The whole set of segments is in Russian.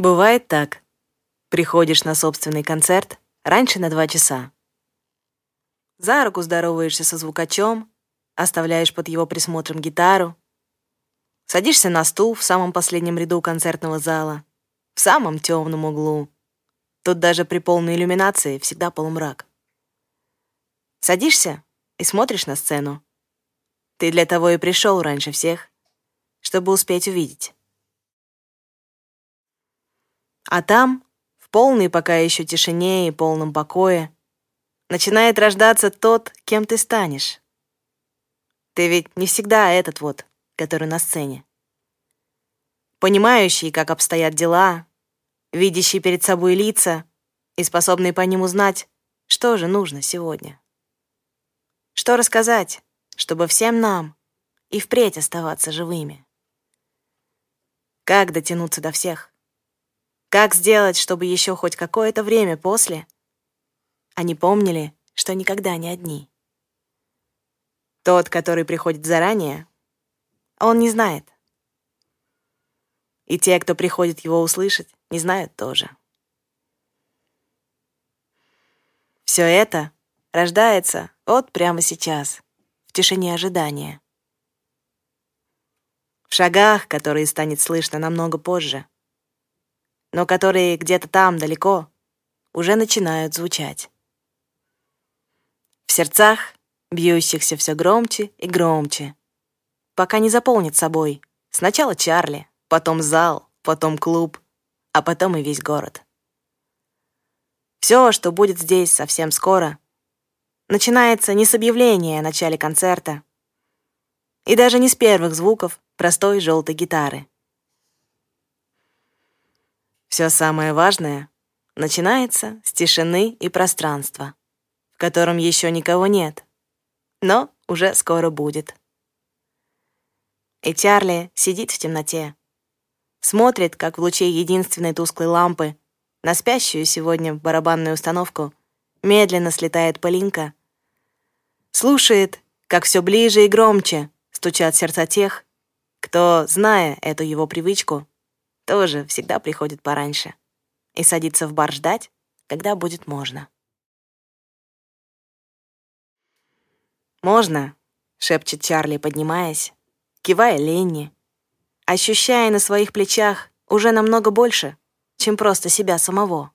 Бывает так. Приходишь на собственный концерт раньше на два часа. За руку здороваешься со звукачом, оставляешь под его присмотром гитару, садишься на стул в самом последнем ряду концертного зала, в самом темном углу. Тут даже при полной иллюминации всегда полумрак. Садишься и смотришь на сцену. Ты для того и пришел раньше всех, чтобы успеть увидеть. А там, в полной пока еще тишине и полном покое, начинает рождаться тот, кем ты станешь. Ты ведь не всегда этот вот, который на сцене. Понимающий, как обстоят дела, видящий перед собой лица и способный по ним узнать, что же нужно сегодня. Что рассказать, чтобы всем нам и впредь оставаться живыми? Как дотянуться до всех? Как сделать, чтобы еще хоть какое-то время после они помнили, что никогда не одни? Тот, который приходит заранее, он не знает. И те, кто приходит его услышать, не знают тоже. Все это рождается вот прямо сейчас, в тишине ожидания. В шагах, которые станет слышно намного позже, но которые где-то там, далеко, уже начинают звучать. В сердцах, бьющихся все громче и громче, пока не заполнит собой сначала Чарли, потом зал, потом клуб, а потом и весь город. Все, что будет здесь совсем скоро, начинается не с объявления о начале концерта и даже не с первых звуков простой желтой гитары. Все самое важное начинается с тишины и пространства, в котором еще никого нет, но уже скоро будет. И Чарли сидит в темноте, смотрит, как в луче единственной тусклой лампы на спящую сегодня барабанную установку медленно слетает пылинка, слушает, как все ближе и громче стучат сердца тех, кто, зная эту его привычку, тоже всегда приходит пораньше и садится в бар ждать, когда будет можно. «Можно», — шепчет Чарли, поднимаясь, кивая Ленни, ощущая на своих плечах уже намного больше, чем просто себя самого.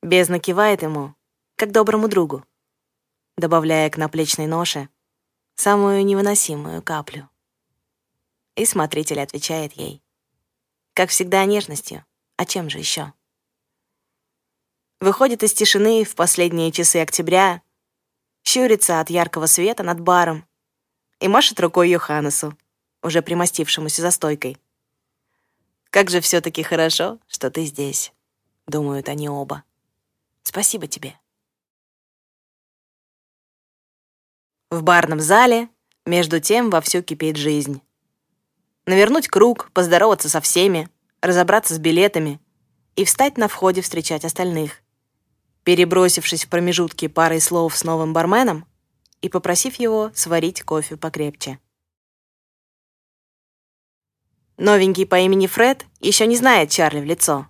Бездна кивает ему, как доброму другу, добавляя к наплечной ноше самую невыносимую каплю. И смотритель отвечает ей, как всегда, нежностью, а чем же еще? Выходит из тишины в последние часы октября, щурится от яркого света над баром и машет рукой Йоханнесу, уже примостившемуся за стойкой. «Как же все таки хорошо, что ты здесь», — думают они оба. «Спасибо тебе». В барном зале, между тем, вовсю кипит жизнь. Навернуть круг, поздороваться со всеми, разобраться с билетами и встать на входе встречать остальных, перебросившись в промежутке парой слов с новым барменом и попросив его сварить кофе покрепче. Новенький по имени Фред еще не знает Чарли в лицо.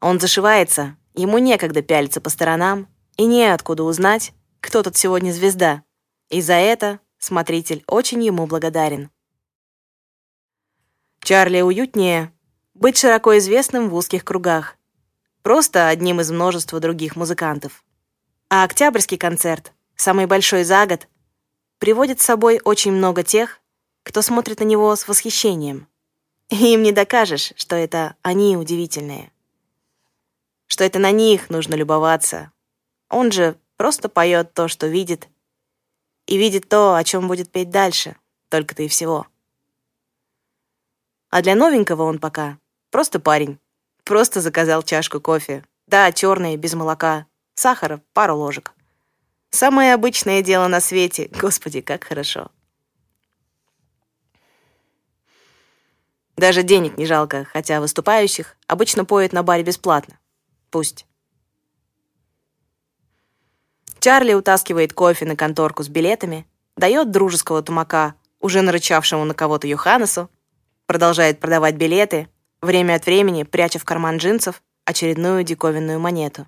Он зашивается, ему некогда пялиться по сторонам, и неоткуда узнать, кто тут сегодня звезда. И за это смотритель очень ему благодарен. Чарли уютнее быть широко известным в узких кругах, просто одним из множества других музыкантов. А октябрьский концерт, самый большой за год, приводит с собой очень много тех, кто смотрит на него с восхищением. Им не докажешь, что это они удивительные. Что это на них нужно любоваться. Он же просто поет то, что видит, и видит то, о чем будет петь дальше, только-то и всего. А для новенького он пока просто парень. Просто заказал чашку кофе. Да, черный, без молока. Сахара, пару ложек. Самое обычное дело на свете. Господи, как хорошо. Даже денег не жалко, хотя выступающих обычно поют на баре бесплатно. Пусть. Чарли утаскивает кофе на конторку с билетами, дает дружеского тумака, уже нарычавшему на кого-то Йоханнесу, продолжает продавать билеты, время от времени пряча в карман джинсов очередную диковинную монету.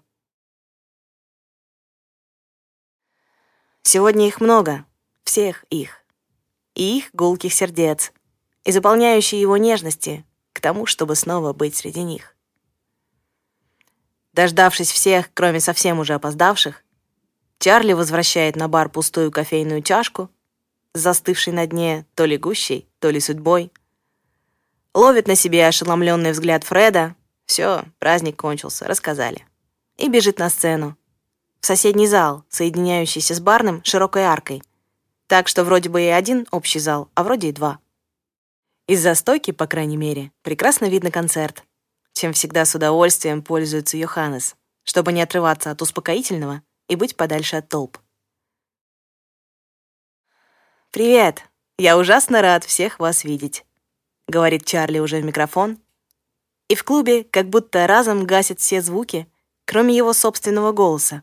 Сегодня их много, всех их, и их гулких сердец, и заполняющие его нежности к тому, чтобы снова быть среди них. Дождавшись всех, кроме совсем уже опоздавших, Чарли возвращает на бар пустую кофейную чашку, застывшей на дне то ли гущей, то ли судьбой, ловит на себе ошеломленный взгляд Фреда, все, праздник кончился, рассказали, и бежит на сцену, в соседний зал, соединяющийся с барным широкой аркой, так что вроде бы и один общий зал, а вроде и два. Из-за стойки, по крайней мере, прекрасно видно концерт, чем всегда с удовольствием пользуется Йоханнес, чтобы не отрываться от успокоительного и быть подальше от толп. «Привет! Я ужасно рад всех вас видеть», — говорит Чарли уже в микрофон. И в клубе как будто разом гасят все звуки, кроме его собственного голоса.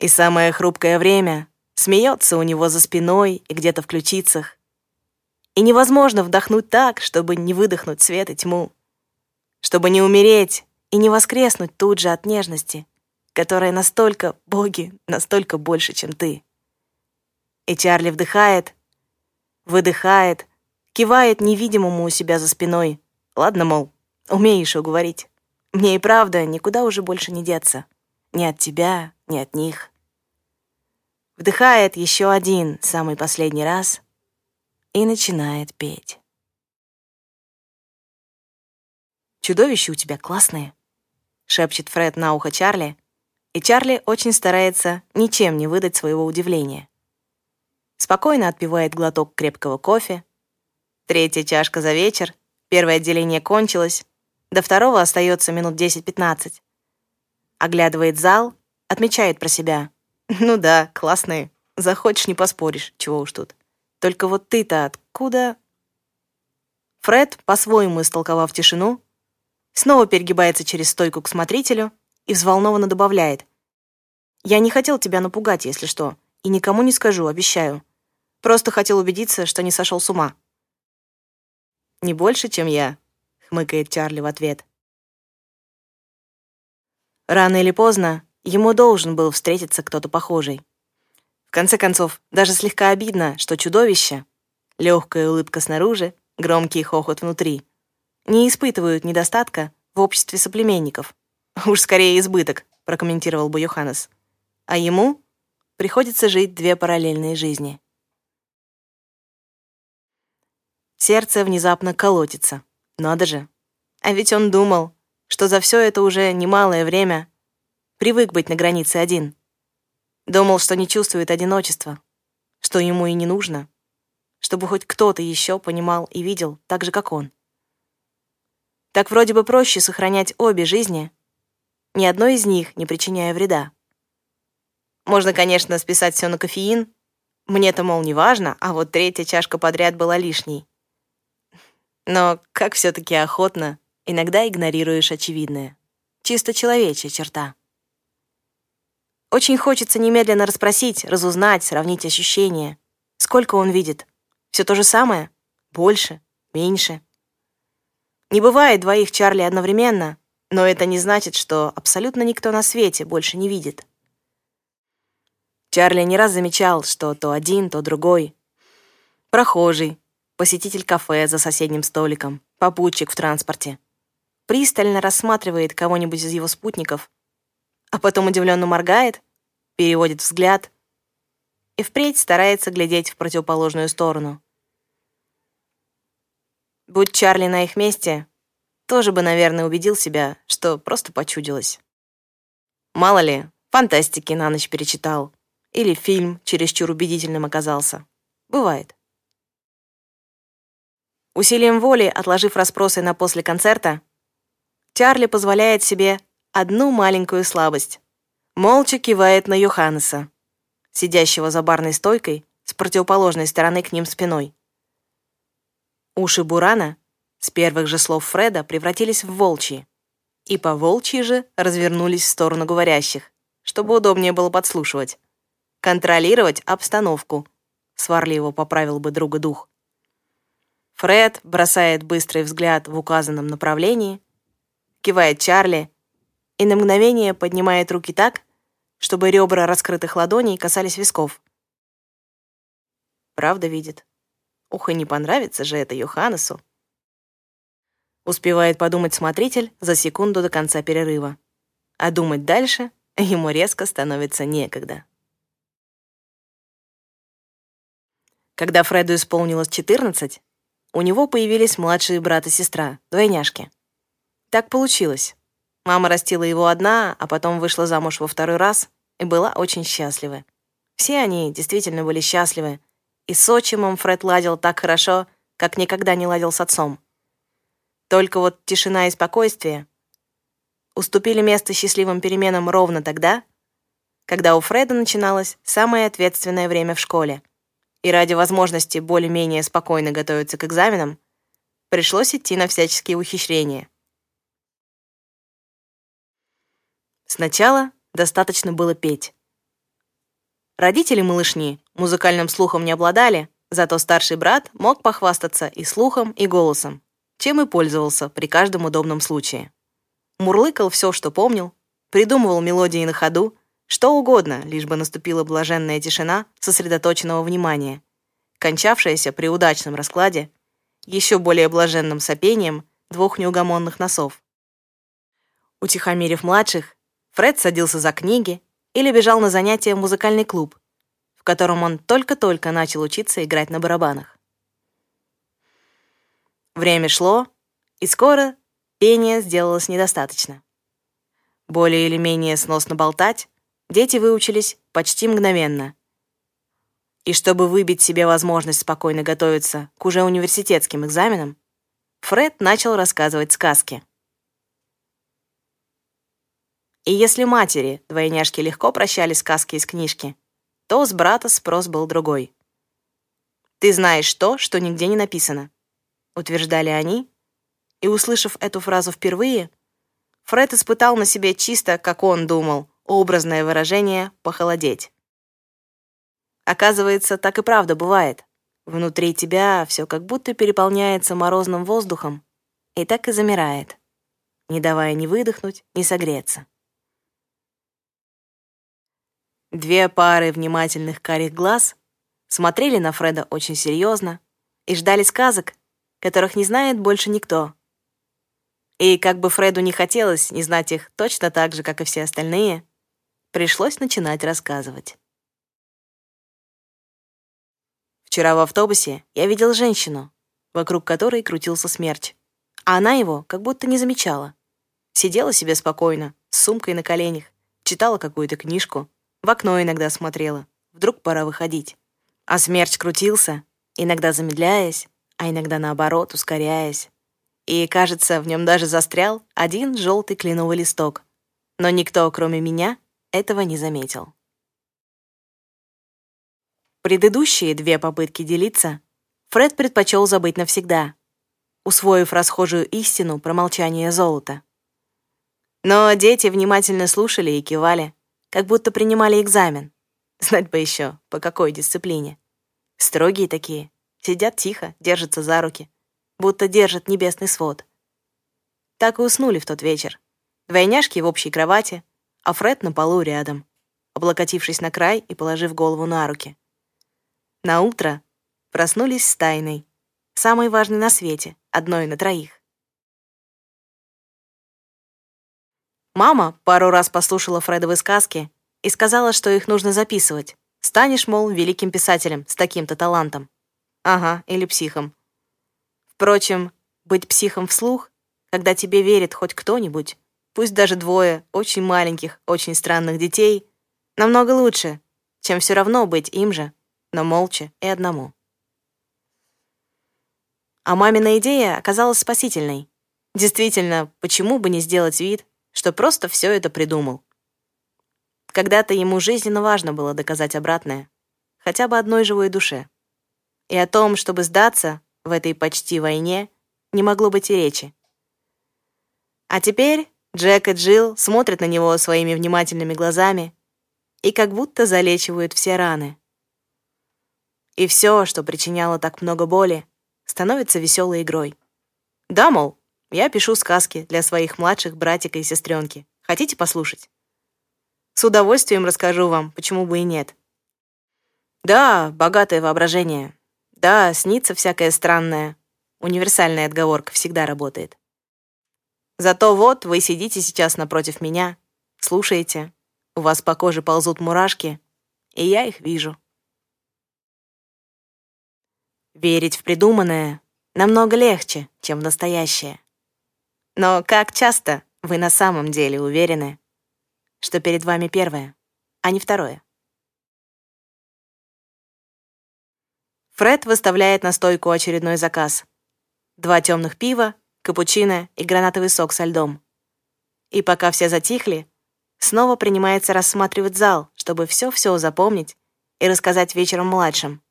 И самое хрупкое время смеется у него за спиной и где-то в ключицах. И невозможно вдохнуть так, чтобы не выдохнуть свет и тьму. Чтобы не умереть и не воскреснуть тут же от нежности, которая настолько, боги, настолько больше, чем ты. И Чарли вдыхает, выдыхает, кивает невидимому у себя за спиной. Ладно, мол, умеешь уговорить. Мне и правда никуда уже больше не деться. Ни от тебя, ни от них. Вдыхает еще один, самый последний раз, и начинает петь. «Чудовища у тебя классные», — шепчет Фред на ухо Чарли, и Чарли очень старается ничем не выдать своего удивления. Спокойно отпивает глоток крепкого кофе. Третья чашка за вечер, первое отделение кончилось, до второго остается минут 10-15. Оглядывает зал, отмечает про себя. Ну да, классные. Захочешь, не поспоришь, чего уж тут. Только вот ты-то откуда? Фред, по-своему истолковав тишину, снова перегибается через стойку к смотрителю и взволнованно добавляет. «Я не хотел тебя напугать, если что, и никому не скажу, обещаю. Просто хотел убедиться, что не сошел с ума». «Не больше, чем я», — хмыкает Чарли в ответ. Рано или поздно ему должен был встретиться кто-то похожий. В конце концов, даже слегка обидно, что чудовище, легкая улыбка снаружи, громкий хохот внутри, не испытывают недостатка в обществе соплеменников. Уж скорее избыток, прокомментировал бы Йоханнес. А ему приходится жить две параллельные жизни. Сердце внезапно колотится. Надо же. А ведь он думал, что за все это уже немалое время привык быть на границе один. Думал, что не чувствует одиночества, что ему и не нужно, чтобы хоть кто-то еще понимал и видел так же, как он. Так вроде бы проще сохранять обе жизни, ни одной из них не причиняя вреда. Можно, конечно, списать все на кофеин. Мне-то, мол, не важно, а вот третья чашка подряд была лишней. Но как все таки охотно иногда игнорируешь очевидное. Чисто человечья черта. Очень хочется немедленно расспросить, разузнать, сравнить ощущения. Сколько он видит? Все то же самое? Больше? Меньше? Не бывает двоих Чарли одновременно, но это не значит, что абсолютно никто на свете больше не видит. Чарли не раз замечал, что то один, то другой. Прохожий, посетитель кафе за соседним столиком, попутчик в транспорте. Пристально рассматривает кого-нибудь из его спутников а потом удивленно моргает, переводит взгляд и впредь старается глядеть в противоположную сторону. Будь Чарли на их месте, тоже бы, наверное, убедил себя, что просто почудилось. Мало ли, фантастики на ночь перечитал. Или фильм чересчур убедительным оказался. Бывает. Усилием воли, отложив расспросы на после концерта, Чарли позволяет себе одну маленькую слабость. Молча кивает на Йоханнеса, сидящего за барной стойкой с противоположной стороны к ним спиной. Уши Бурана с первых же слов Фреда превратились в волчьи, и по волчьи же развернулись в сторону говорящих, чтобы удобнее было подслушивать. Контролировать обстановку, сварливо поправил бы друга дух. Фред бросает быстрый взгляд в указанном направлении, кивает Чарли и на мгновение поднимает руки так, чтобы ребра раскрытых ладоней касались висков. Правда видит. Ух, и не понравится же это Йоханнесу. Успевает подумать смотритель за секунду до конца перерыва. А думать дальше ему резко становится некогда. Когда Фреду исполнилось 14, у него появились младшие брат и сестра, двойняшки. Так получилось. Мама растила его одна, а потом вышла замуж во второй раз и была очень счастлива. Все они действительно были счастливы, и с отчимом Фред ладил так хорошо, как никогда не ладил с отцом. Только вот тишина и спокойствие уступили место счастливым переменам ровно тогда, когда у Фреда начиналось самое ответственное время в школе. И ради возможности более-менее спокойно готовиться к экзаменам, пришлось идти на всяческие ухищрения. Сначала достаточно было петь. Родители малышни музыкальным слухом не обладали, зато старший брат мог похвастаться и слухом, и голосом, чем и пользовался при каждом удобном случае. Мурлыкал все, что помнил, придумывал мелодии на ходу, что угодно, лишь бы наступила блаженная тишина сосредоточенного внимания, кончавшаяся при удачном раскладе еще более блаженным сопением двух неугомонных носов. Утихомирив младших, Фред садился за книги или бежал на занятия в музыкальный клуб, в котором он только-только начал учиться играть на барабанах. Время шло, и скоро пения сделалось недостаточно. Более или менее сносно болтать, дети выучились почти мгновенно. И чтобы выбить себе возможность спокойно готовиться к уже университетским экзаменам, Фред начал рассказывать сказки. И если матери, двойняшки, легко прощали сказки из книжки, то с брата спрос был другой. «Ты знаешь то, что нигде не написано», — утверждали они, и, услышав эту фразу впервые, Фред испытал на себе чисто, как он думал, образное выражение «похолодеть». Оказывается, так и правда бывает. Внутри тебя все как будто переполняется морозным воздухом и так и замирает, не давая ни выдохнуть, ни согреться. Две пары внимательных карих глаз смотрели на Фреда очень серьезно и ждали сказок, которых не знает больше никто. И как бы Фреду не хотелось не знать их точно так же, как и все остальные, пришлось начинать рассказывать. Вчера в автобусе я видел женщину, вокруг которой крутился смерч, а она его как будто не замечала. Сидела себе спокойно, с сумкой на коленях, читала какую-то книжку, в окно иногда смотрела. Вдруг пора выходить. А смерч крутился, иногда замедляясь, а иногда наоборот, ускоряясь. И, кажется, в нем даже застрял один желтый кленовый листок. Но никто, кроме меня, этого не заметил. Предыдущие две попытки делиться Фред предпочел забыть навсегда, усвоив расхожую истину про молчание золота. Но дети внимательно слушали и кивали, как будто принимали экзамен. Знать бы еще, по какой дисциплине. Строгие такие, сидят тихо, держатся за руки, будто держат небесный свод. Так и уснули в тот вечер. Двойняшки в общей кровати, а Фред на полу рядом, облокотившись на край и положив голову на руки. На утро проснулись с тайной, самой важной на свете, одной на троих. Мама пару раз послушала Фредовы сказки и сказала, что их нужно записывать. Станешь, мол, великим писателем с таким-то талантом. Ага, или психом. Впрочем, быть психом вслух, когда тебе верит хоть кто-нибудь, пусть даже двое очень маленьких, очень странных детей, намного лучше, чем все равно быть им же, но молча и одному. А мамина идея оказалась спасительной. Действительно, почему бы не сделать вид, что просто все это придумал. Когда-то ему жизненно важно было доказать обратное, хотя бы одной живой душе. И о том, чтобы сдаться в этой почти войне, не могло быть и речи. А теперь Джек и Джилл смотрят на него своими внимательными глазами и как будто залечивают все раны. И все, что причиняло так много боли, становится веселой игрой. Да, мол, я пишу сказки для своих младших братика и сестренки. Хотите послушать? С удовольствием расскажу вам, почему бы и нет. Да, богатое воображение. Да, снится всякое странное. Универсальная отговорка всегда работает. Зато вот вы сидите сейчас напротив меня, слушаете, у вас по коже ползут мурашки, и я их вижу. Верить в придуманное намного легче, чем в настоящее. Но как часто вы на самом деле уверены, что перед вами первое, а не второе? Фред выставляет на стойку очередной заказ. Два темных пива, капучино и гранатовый сок со льдом. И пока все затихли, снова принимается рассматривать зал, чтобы все-все запомнить и рассказать вечером младшим.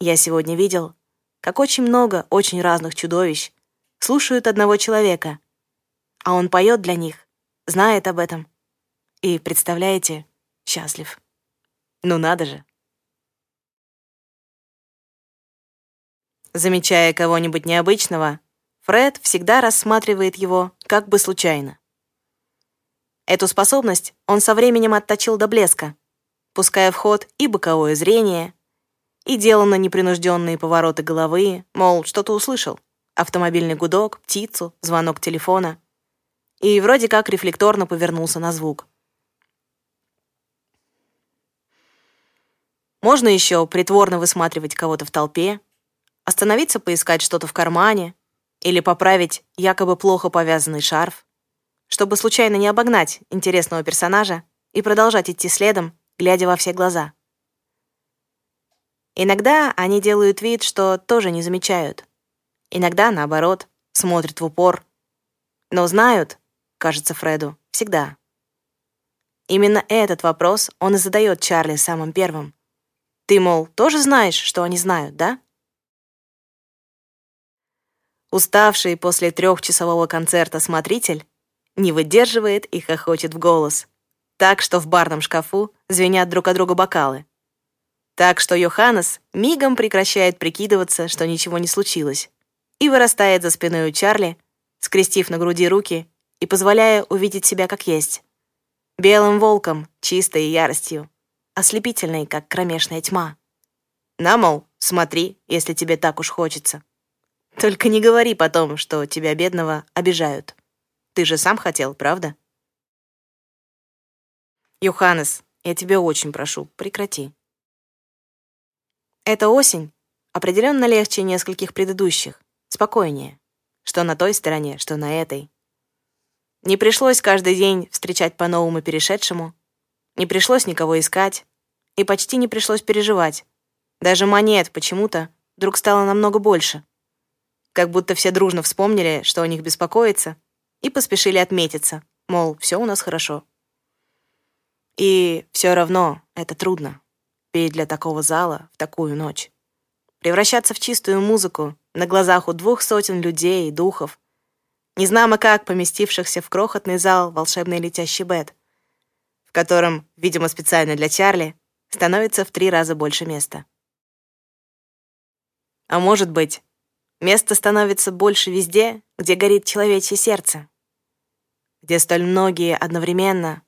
Я сегодня видел, как очень много очень разных чудовищ слушают одного человека, а он поет для них, знает об этом. И, представляете, счастлив. Ну надо же. Замечая кого-нибудь необычного, Фред всегда рассматривает его как бы случайно. Эту способность он со временем отточил до блеска, пуская в ход и боковое зрение, и деланно непринужденные повороты головы, мол, что-то услышал. Автомобильный гудок, птицу, звонок телефона. И вроде как рефлекторно повернулся на звук. Можно еще притворно высматривать кого-то в толпе, остановиться поискать что-то в кармане или поправить якобы плохо повязанный шарф, чтобы случайно не обогнать интересного персонажа и продолжать идти следом, глядя во все глаза. Иногда они делают вид, что тоже не замечают. Иногда, наоборот, смотрят в упор. Но знают, кажется Фреду, всегда. Именно этот вопрос он и задает Чарли самым первым. Ты, мол, тоже знаешь, что они знают, да? Уставший после трехчасового концерта смотритель не выдерживает и хохочет в голос, так что в барном шкафу звенят друг от друга бокалы. Так что Йоханнес мигом прекращает прикидываться, что ничего не случилось, и вырастает за спиной у Чарли, скрестив на груди руки и позволяя увидеть себя как есть. Белым волком, чистой яростью, ослепительной, как кромешная тьма. На, мол, смотри, если тебе так уж хочется. Только не говори потом, что тебя, бедного, обижают. Ты же сам хотел, правда? Йоханнес, я тебя очень прошу, прекрати. Эта осень определенно легче нескольких предыдущих, спокойнее. Что на той стороне, что на этой. Не пришлось каждый день встречать по-новому перешедшему, не пришлось никого искать, и почти не пришлось переживать. Даже монет почему-то вдруг стало намного больше как будто все дружно вспомнили, что о них беспокоится, и поспешили отметиться, мол, все у нас хорошо. И все равно это трудно, петь для такого зала в такую ночь. Превращаться в чистую музыку на глазах у двух сотен людей и духов, незнамо как поместившихся в крохотный зал волшебный летящий бет, в котором, видимо, специально для Чарли, становится в три раза больше места. А может быть, Места становится больше везде, где горит человечье сердце, где столь многие одновременно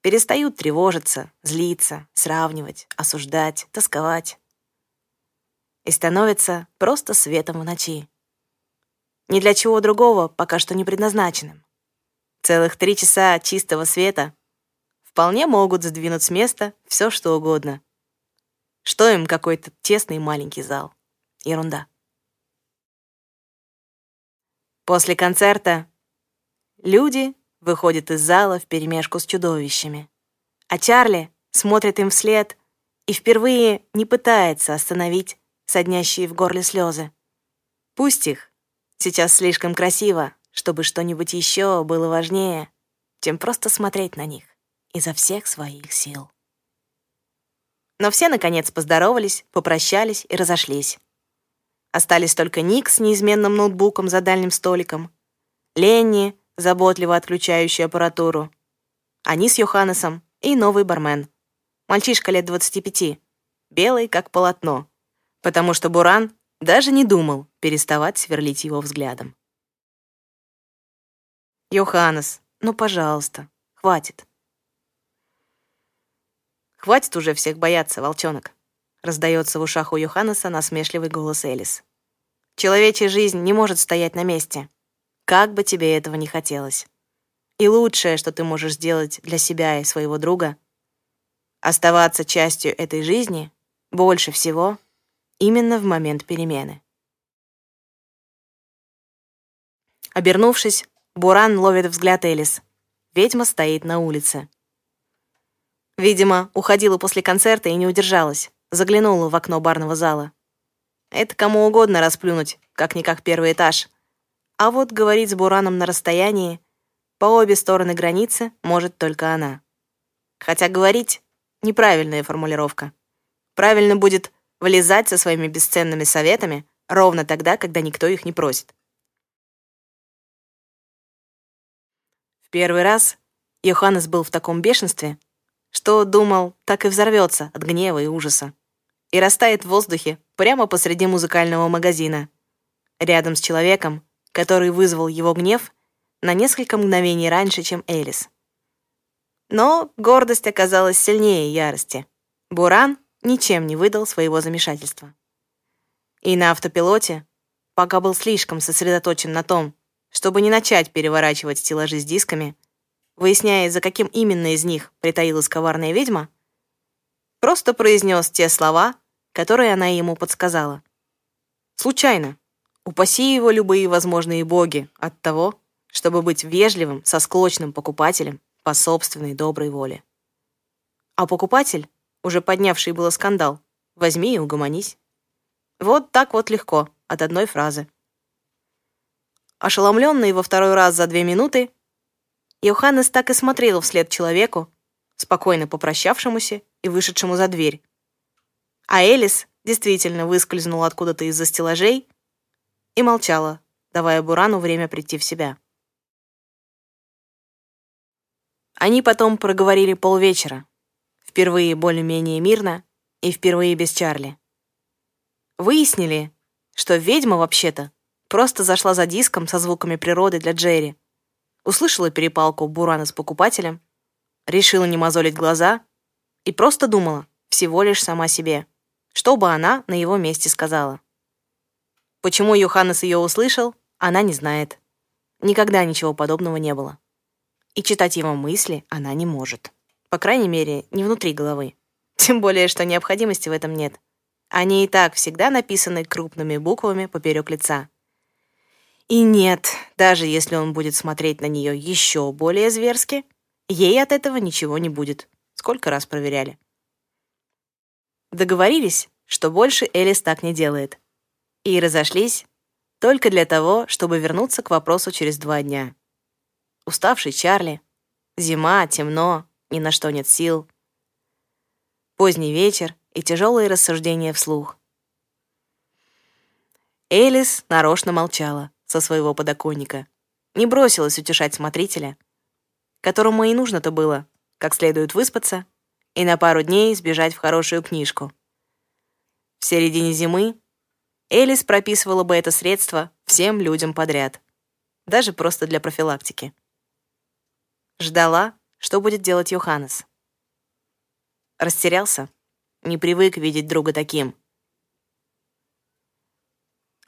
перестают тревожиться, злиться, сравнивать, осуждать, тосковать и становятся просто светом в ночи. Ни для чего другого пока что не предназначенным. Целых три часа чистого света вполне могут сдвинуть с места все, что угодно. Что им какой-то тесный маленький зал? Ерунда. После концерта люди выходят из зала вперемешку с чудовищами. А Чарли смотрит им вслед и впервые не пытается остановить соднящие в горле слезы. Пусть их. Сейчас слишком красиво, чтобы что-нибудь еще было важнее, чем просто смотреть на них изо всех своих сил. Но все, наконец, поздоровались, попрощались и разошлись. Остались только Ник с неизменным ноутбуком за дальним столиком, Ленни, заботливо отключающий аппаратуру, они с Йоханнесом и новый бармен. Мальчишка лет 25, белый как полотно, потому что Буран даже не думал переставать сверлить его взглядом. «Йоханнес, ну, пожалуйста, хватит». «Хватит уже всех бояться, волчонок», — раздается в ушах у Йоханнеса насмешливый голос Элис. «Человечья жизнь не может стоять на месте, как бы тебе этого не хотелось. И лучшее, что ты можешь сделать для себя и своего друга — оставаться частью этой жизни больше всего именно в момент перемены». Обернувшись, Буран ловит взгляд Элис. Ведьма стоит на улице. Видимо, уходила после концерта и не удержалась. Заглянула в окно барного зала. Это кому угодно расплюнуть, как-никак первый этаж. А вот говорить с Бураном на расстоянии, по обе стороны границы, может только она. Хотя говорить — неправильная формулировка. Правильно будет влезать со своими бесценными советами ровно тогда, когда никто их не просит. В первый раз Йоханнес был в таком бешенстве, что думал, так и взорвется от гнева и ужаса. И растает в воздухе прямо посреди музыкального магазина, рядом с человеком, который вызвал его гнев на несколько мгновений раньше, чем Элис. Но гордость оказалась сильнее ярости. Буран ничем не выдал своего замешательства. И на автопилоте, пока был слишком сосредоточен на том, чтобы не начать переворачивать стеллажи с дисками, выясняя, за каким именно из них притаилась коварная ведьма, просто произнес те слова, которые она ему подсказала. Случайно. Упаси его любые возможные боги от того, чтобы быть вежливым со склочным покупателем по собственной доброй воле. А покупатель, уже поднявший было скандал, возьми и угомонись. Вот так вот легко, от одной фразы. Ошеломленный во второй раз за две минуты, Йоханнес так и смотрел вслед человеку, спокойно попрощавшемуся и вышедшему за дверь. А Элис действительно выскользнула откуда-то из-за стеллажей и молчала, давая Бурану время прийти в себя. Они потом проговорили полвечера, впервые более-менее мирно и впервые без Чарли. Выяснили, что ведьма вообще-то просто зашла за диском со звуками природы для Джерри, услышала перепалку Бурана с покупателем, решила не мозолить глаза и просто думала всего лишь сама себе, что бы она на его месте сказала. Почему Йоханнес ее услышал, она не знает. Никогда ничего подобного не было. И читать его мысли она не может. По крайней мере, не внутри головы. Тем более, что необходимости в этом нет. Они и так всегда написаны крупными буквами поперек лица. И нет, даже если он будет смотреть на нее еще более зверски, ей от этого ничего не будет. Сколько раз проверяли. Договорились, что больше Элис так не делает. И разошлись только для того, чтобы вернуться к вопросу через два дня. Уставший Чарли. Зима, темно, ни на что нет сил. Поздний вечер и тяжелые рассуждения вслух. Элис нарочно молчала со своего подоконника, не бросилась утешать смотрителя, которому и нужно-то было как следует выспаться и на пару дней сбежать в хорошую книжку. В середине зимы Элис прописывала бы это средство всем людям подряд, даже просто для профилактики. Ждала, что будет делать Йоханнес. Растерялся, не привык видеть друга таким —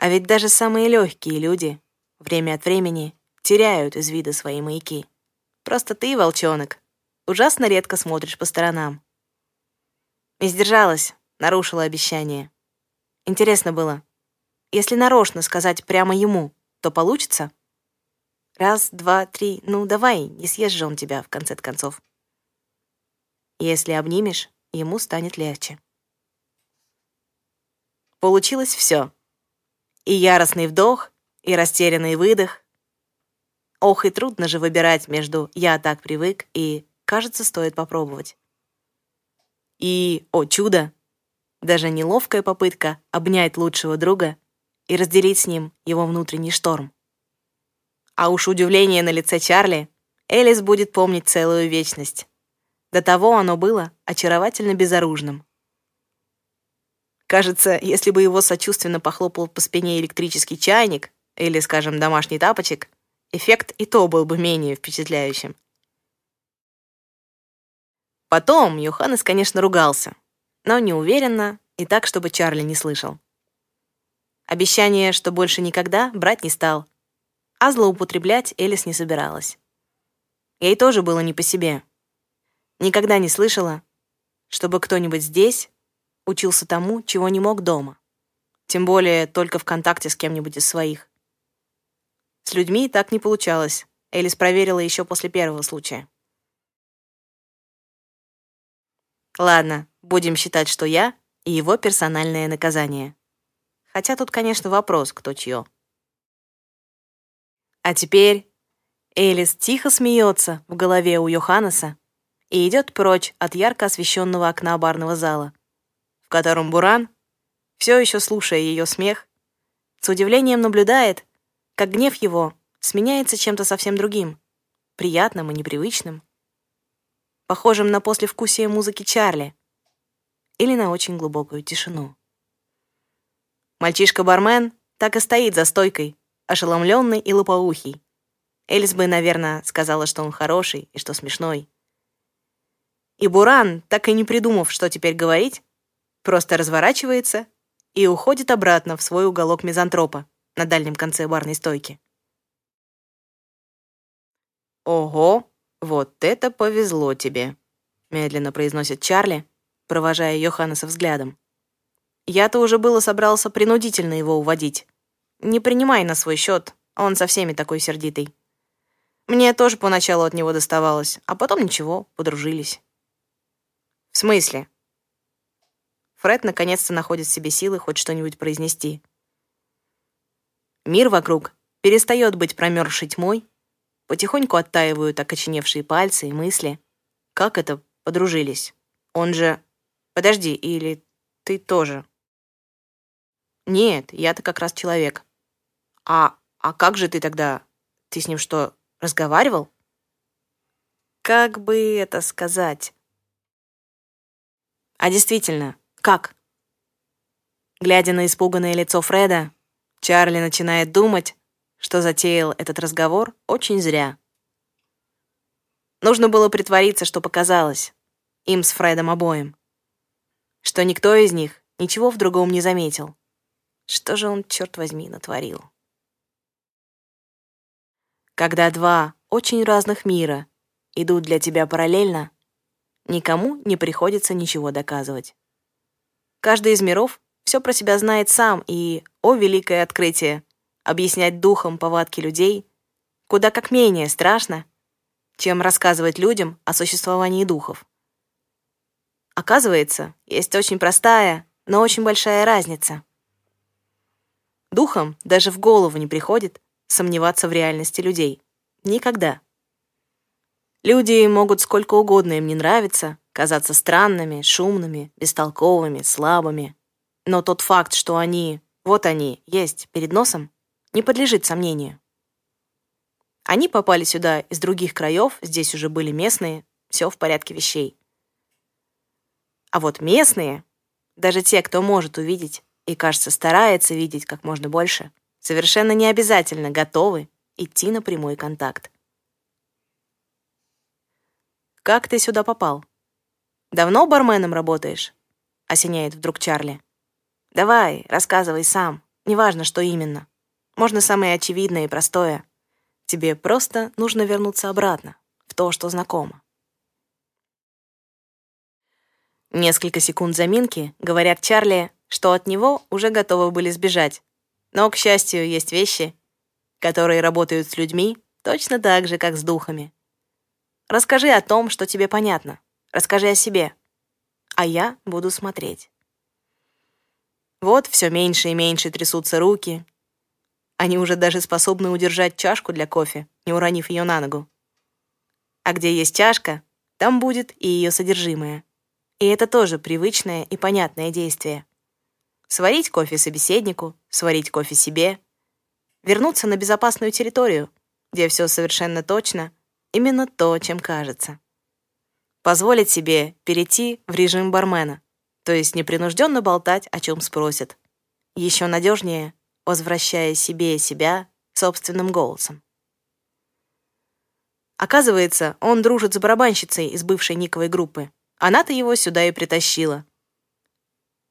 а ведь даже самые легкие люди время от времени теряют из вида свои маяки. Просто ты, волчонок, ужасно редко смотришь по сторонам. И сдержалась, нарушила обещание. Интересно было, если нарочно сказать прямо ему, то получится? Раз, два, три, ну давай, не съест же он тебя в конце концов. Если обнимешь, ему станет легче. Получилось все. И яростный вдох, и растерянный выдох. Ох, и трудно же выбирать между «я так привык» и «кажется, стоит попробовать». И, о чудо, даже неловкая попытка обнять лучшего друга и разделить с ним его внутренний шторм. А уж удивление на лице Чарли Элис будет помнить целую вечность. До того оно было очаровательно безоружным. Кажется, если бы его сочувственно похлопал по спине электрический чайник или, скажем, домашний тапочек, эффект и то был бы менее впечатляющим. Потом Йоханнес, конечно, ругался, но неуверенно и так, чтобы Чарли не слышал. Обещание, что больше никогда, брать не стал, а злоупотреблять Элис не собиралась. Ей тоже было не по себе. Никогда не слышала, чтобы кто-нибудь здесь учился тому, чего не мог дома. Тем более только в контакте с кем-нибудь из своих. С людьми так не получалось. Элис проверила еще после первого случая. Ладно, будем считать, что я и его персональное наказание. Хотя тут, конечно, вопрос, кто чье. А теперь Элис тихо смеется в голове у Йоханнеса и идет прочь от ярко освещенного окна барного зала в котором Буран, все еще слушая ее смех, с удивлением наблюдает, как гнев его сменяется чем-то совсем другим, приятным и непривычным, похожим на послевкусие музыки Чарли или на очень глубокую тишину. Мальчишка-бармен так и стоит за стойкой, ошеломленный и лопоухий. Элис бы, наверное, сказала, что он хороший и что смешной. И Буран, так и не придумав, что теперь говорить, просто разворачивается и уходит обратно в свой уголок мизантропа на дальнем конце барной стойки. «Ого, вот это повезло тебе», — медленно произносит Чарли, провожая Йоханнеса взглядом. «Я-то уже было собрался принудительно его уводить. Не принимай на свой счет, он со всеми такой сердитый. Мне тоже поначалу от него доставалось, а потом ничего, подружились». «В смысле?» Фред наконец-то находит в себе силы хоть что-нибудь произнести. Мир вокруг перестает быть промерзшей тьмой, потихоньку оттаивают окоченевшие пальцы и мысли. Как это подружились? Он же... Подожди, или ты тоже? Нет, я-то как раз человек. А, а как же ты тогда? Ты с ним что, разговаривал? Как бы это сказать? А действительно, как? Глядя на испуганное лицо Фреда, Чарли начинает думать, что затеял этот разговор очень зря. Нужно было притвориться, что показалось, им с Фредом обоим, что никто из них ничего в другом не заметил. Что же он, черт возьми, натворил? Когда два очень разных мира идут для тебя параллельно, никому не приходится ничего доказывать. Каждый из миров все про себя знает сам, и, о великое открытие, объяснять духом повадки людей куда как менее страшно, чем рассказывать людям о существовании духов. Оказывается, есть очень простая, но очень большая разница. Духам даже в голову не приходит сомневаться в реальности людей. Никогда. Люди могут сколько угодно им не нравиться, казаться странными, шумными, бестолковыми, слабыми. Но тот факт, что они, вот они, есть перед носом, не подлежит сомнению. Они попали сюда из других краев, здесь уже были местные, все в порядке вещей. А вот местные, даже те, кто может увидеть и, кажется, старается видеть как можно больше, совершенно не обязательно готовы идти на прямой контакт. «Как ты сюда попал?» Давно барменом работаешь?» — осеняет вдруг Чарли. «Давай, рассказывай сам. Неважно, что именно. Можно самое очевидное и простое. Тебе просто нужно вернуться обратно, в то, что знакомо». Несколько секунд заминки говорят Чарли, что от него уже готовы были сбежать. Но, к счастью, есть вещи, которые работают с людьми точно так же, как с духами. Расскажи о том, что тебе понятно. Расскажи о себе, а я буду смотреть. Вот все меньше и меньше трясутся руки. Они уже даже способны удержать чашку для кофе, не уронив ее на ногу. А где есть чашка, там будет и ее содержимое. И это тоже привычное и понятное действие. Сварить кофе собеседнику, сварить кофе себе, вернуться на безопасную территорию, где все совершенно точно, именно то, чем кажется позволить себе перейти в режим бармена, то есть непринужденно болтать, о чем спросят. Еще надежнее, возвращая себе себя собственным голосом. Оказывается, он дружит с барабанщицей из бывшей Никовой группы. Она-то его сюда и притащила.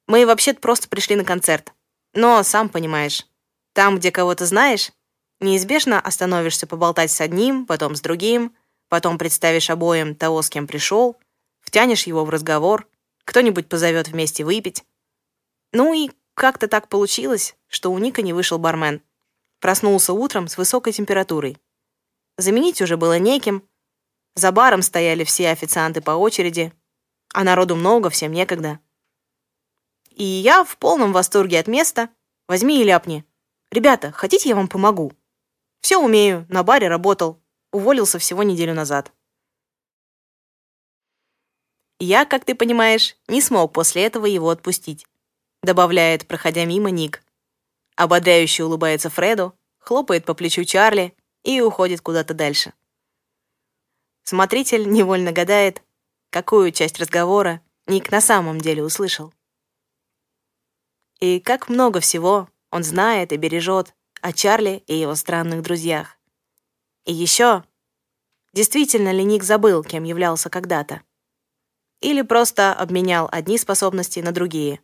Мы вообще-то просто пришли на концерт. Но, сам понимаешь, там, где кого-то знаешь, неизбежно остановишься поболтать с одним, потом с другим, потом представишь обоим того, с кем пришел, втянешь его в разговор, кто-нибудь позовет вместе выпить. Ну и как-то так получилось, что у Ника не вышел бармен. Проснулся утром с высокой температурой. Заменить уже было неким. За баром стояли все официанты по очереди, а народу много, всем некогда. И я в полном восторге от места. Возьми и ляпни. «Ребята, хотите, я вам помогу?» «Все умею, на баре работал. Уволился всего неделю назад». Я, как ты понимаешь, не смог после этого его отпустить, добавляет, проходя мимо Ник. Ободряюще улыбается Фреду, хлопает по плечу Чарли и уходит куда-то дальше. Смотритель невольно гадает, какую часть разговора Ник на самом деле услышал. И как много всего он знает и бережет о Чарли и его странных друзьях. И еще, действительно ли Ник забыл, кем являлся когда-то? Или просто обменял одни способности на другие?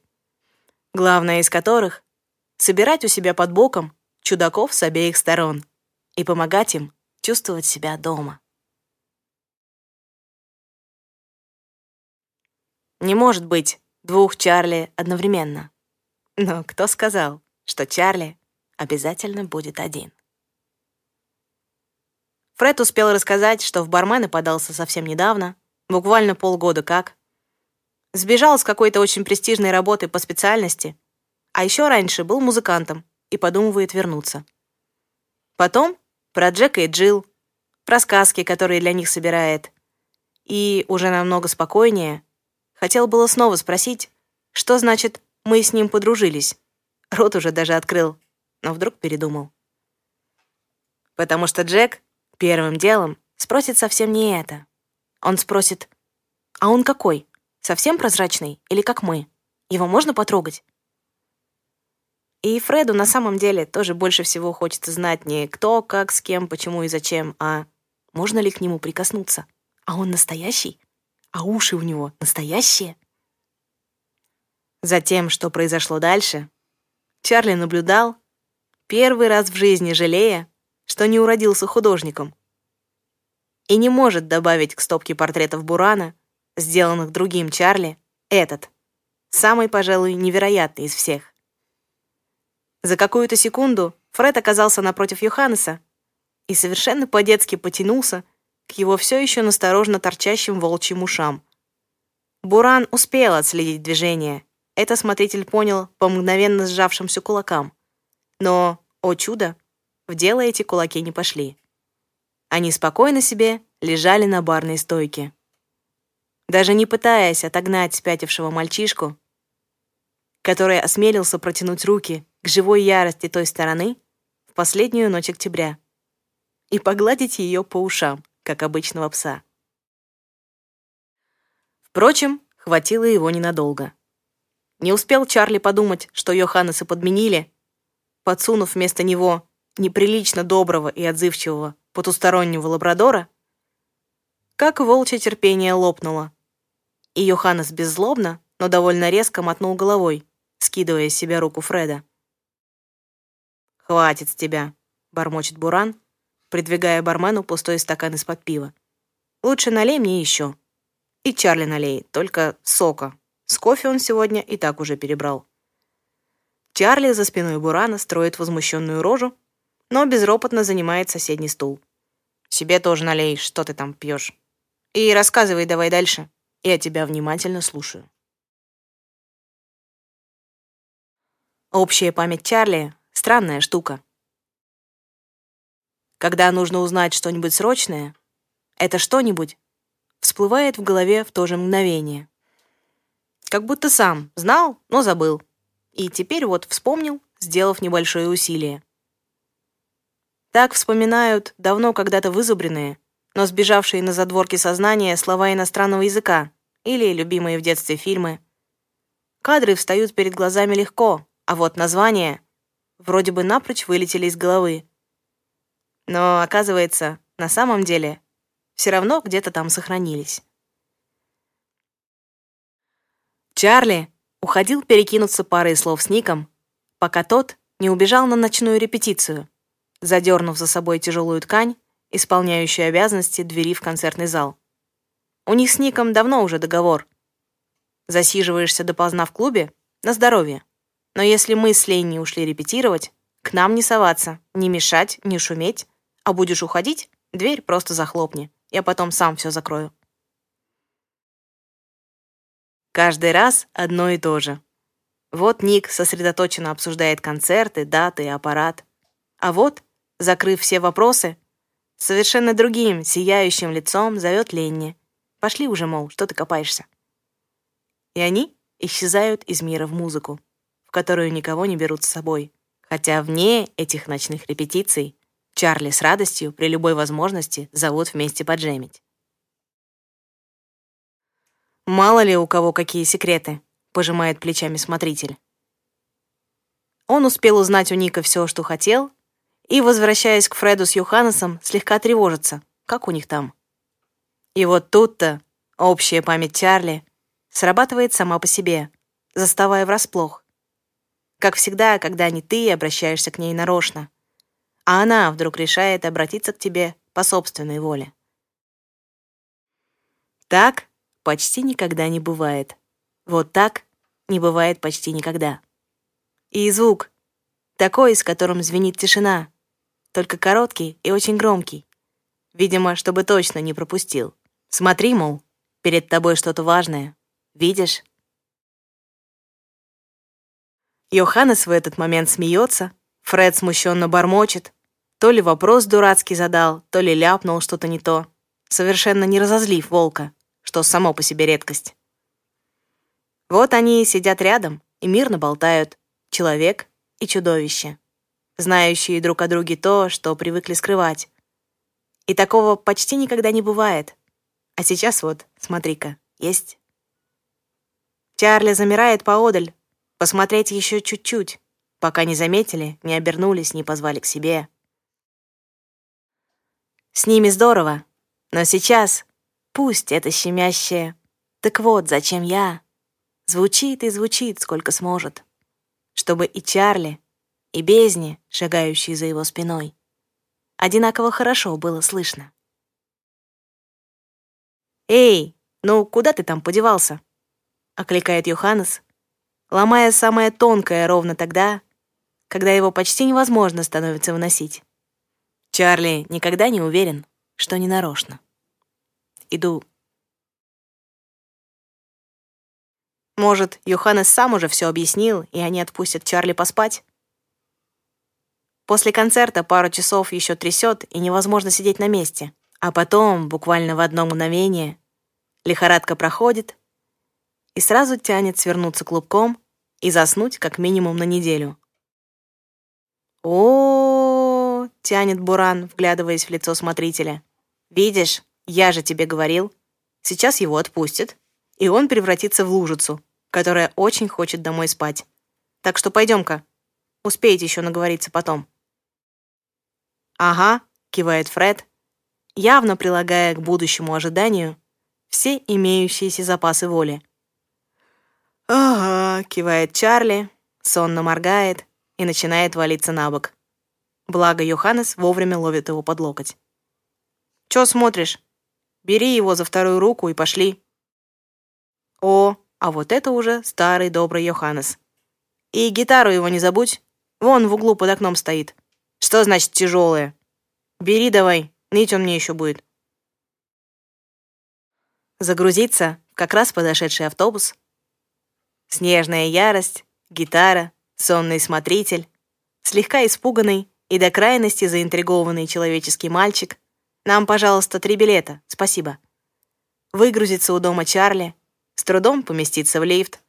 Главное из которых — собирать у себя под боком чудаков с обеих сторон — и помогать им чувствовать себя дома. Не может быть двух Чарли одновременно. Но кто сказал, что Чарли обязательно будет один? Фред успел рассказать, что в бармены подался совсем недавно, буквально полгода как. Сбежал с какой-то очень престижной работы по специальности, а еще раньше был музыкантом и подумывает вернуться. Потом про Джека и Джилл, про сказки, которые для них собирает. И уже намного спокойнее хотел было снова спросить, что значит «мы с ним подружились». Рот уже даже открыл, но вдруг передумал. Потому что Джек первым делом спросит совсем не это. Он спросит, а он какой? Совсем прозрачный или как мы? Его можно потрогать? И Фреду на самом деле тоже больше всего хочется знать не кто, как, с кем, почему и зачем, а можно ли к нему прикоснуться. А он настоящий? А уши у него настоящие? За тем, что произошло дальше, Чарли наблюдал, первый раз в жизни жалея, что не уродился художником. И не может добавить к стопке портретов Бурана, сделанных другим Чарли, этот, самый, пожалуй, невероятный из всех. За какую-то секунду Фред оказался напротив Йоханнеса и совершенно по-детски потянулся к его все еще насторожно торчащим волчьим ушам. Буран успел отследить движение. Это смотритель понял по мгновенно сжавшимся кулакам. Но, о чудо, в дело эти кулаки не пошли. Они спокойно себе лежали на барной стойке. Даже не пытаясь отогнать спятившего мальчишку, который осмелился протянуть руки к живой ярости той стороны в последнюю ночь октября и погладить ее по ушам, как обычного пса. Впрочем, хватило его ненадолго. Не успел Чарли подумать, что Йоханнеса подменили, подсунув вместо него неприлично доброго и отзывчивого потустороннего лабрадора, как волчье терпение лопнуло, и Йоханнес беззлобно, но довольно резко мотнул головой, скидывая с себя руку Фреда. «Хватит с тебя», — бормочет Буран, придвигая бармену пустой стакан из-под пива. «Лучше налей мне еще». И Чарли налей, только сока. С кофе он сегодня и так уже перебрал. Чарли за спиной Бурана строит возмущенную рожу, но безропотно занимает соседний стул. «Себе тоже налей, что ты там пьешь. И рассказывай давай дальше. Я тебя внимательно слушаю». Общая память Чарли — странная штука. Когда нужно узнать что-нибудь срочное, это что-нибудь всплывает в голове в то же мгновение. Как будто сам знал, но забыл. И теперь вот вспомнил, сделав небольшое усилие. Так вспоминают давно когда-то вызубренные, но сбежавшие на задворки сознания слова иностранного языка или любимые в детстве фильмы. Кадры встают перед глазами легко, а вот названия вроде бы напрочь вылетели из головы. Но, оказывается, на самом деле все равно где-то там сохранились. Чарли уходил перекинуться парой слов с Ником, пока тот не убежал на ночную репетицию, задернув за собой тяжелую ткань, исполняющую обязанности двери в концертный зал. У них с Ником давно уже договор. Засиживаешься допоздна в клубе — на здоровье. Но если мы с Ленни ушли репетировать, к нам не соваться, не мешать, не шуметь, а будешь уходить, дверь просто захлопни. Я потом сам все закрою. Каждый раз одно и то же. Вот Ник сосредоточенно обсуждает концерты, даты и аппарат. А вот, закрыв все вопросы, совершенно другим, сияющим лицом зовет Ленни. Пошли уже, мол, что ты копаешься? И они исчезают из мира в музыку, в которую никого не берут с собой. Хотя вне этих ночных репетиций Чарли с радостью при любой возможности зовут вместе поджемить. «Мало ли у кого какие секреты», — пожимает плечами смотритель. Он успел узнать у Ника все, что хотел, и, возвращаясь к Фреду с Йоханнесом, слегка тревожится, как у них там. И вот тут-то общая память Чарли срабатывает сама по себе, заставая врасплох. Как всегда, когда не ты обращаешься к ней нарочно, а она вдруг решает обратиться к тебе по собственной воле. Так почти никогда не бывает. Вот так не бывает почти никогда. И звук, такой, с которым звенит тишина, только короткий и очень громкий. Видимо, чтобы точно не пропустил. Смотри, мол, перед тобой что-то важное. Видишь? Йоханнес в этот момент смеется, Фред смущенно бормочет. То ли вопрос дурацкий задал, то ли ляпнул что-то не то, совершенно не разозлив волка, что само по себе редкость. Вот они сидят рядом и мирно болтают, человек и чудовище, знающие друг о друге то, что привыкли скрывать. И такого почти никогда не бывает. А сейчас вот, смотри-ка, есть. Чарли замирает поодаль, посмотреть еще чуть-чуть, пока не заметили, не обернулись, не позвали к себе. С ними здорово, но сейчас пусть это щемящее «Так вот, зачем я?» звучит и звучит, сколько сможет, чтобы и Чарли, и Безни, шагающие за его спиной, одинаково хорошо было слышно. «Эй, ну куда ты там подевался?» — окликает Йоханнес, ломая самое тонкое ровно тогда, когда его почти невозможно становится выносить. Чарли никогда не уверен, что не нарочно. Иду. Может, Йоханнес сам уже все объяснил, и они отпустят Чарли поспать? После концерта пару часов еще трясет, и невозможно сидеть на месте. А потом, буквально в одно мгновение, лихорадка проходит, и сразу тянет свернуться клубком и заснуть как минимум на неделю. О, -о, тянет Буран, вглядываясь в лицо смотрителя. Видишь, я же тебе говорил. Сейчас его отпустят, и он превратится в лужицу, которая очень хочет домой спать. Так что пойдем-ка. Успеете еще наговориться потом. Ага, кивает Фред, явно прилагая к будущему ожиданию все имеющиеся запасы воли. «Ага», — кивает Чарли, сонно моргает и начинает валиться на бок. Благо Йоханнес вовремя ловит его под локоть. «Чё смотришь? Бери его за вторую руку и пошли». О, а вот это уже старый добрый Йоханнес. И гитару его не забудь. Вон в углу под окном стоит. Что значит тяжелая? Бери давай, ныть он мне еще будет. Загрузиться как раз подошедший автобус Снежная ярость, гитара, сонный смотритель, слегка испуганный и до крайности заинтригованный человеческий мальчик. Нам, пожалуйста, три билета, спасибо. Выгрузиться у дома Чарли, с трудом поместиться в лифт,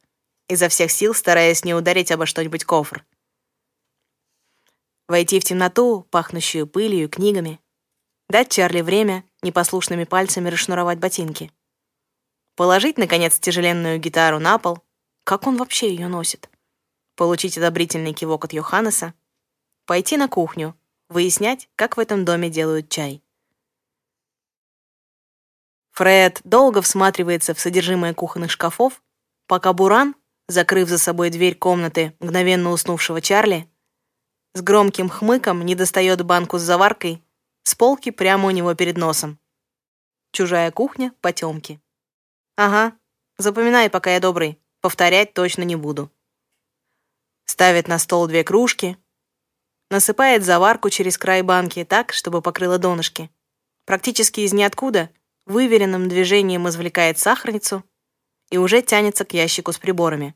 изо всех сил стараясь не ударить обо что-нибудь кофр. Войти в темноту, пахнущую пылью и книгами. Дать Чарли время непослушными пальцами расшнуровать ботинки. Положить, наконец, тяжеленную гитару на пол — как он вообще ее носит? Получить одобрительный кивок от Йоханнеса, пойти на кухню, выяснять, как в этом доме делают чай. Фред долго всматривается в содержимое кухонных шкафов, пока Буран, закрыв за собой дверь комнаты мгновенно уснувшего Чарли, с громким хмыком не достает банку с заваркой с полки прямо у него перед носом. Чужая кухня, потемки. Ага, запоминай, пока я добрый. Повторять точно не буду. Ставит на стол две кружки, насыпает заварку через край банки так, чтобы покрыла донышки. Практически из ниоткуда выверенным движением извлекает сахарницу и уже тянется к ящику с приборами.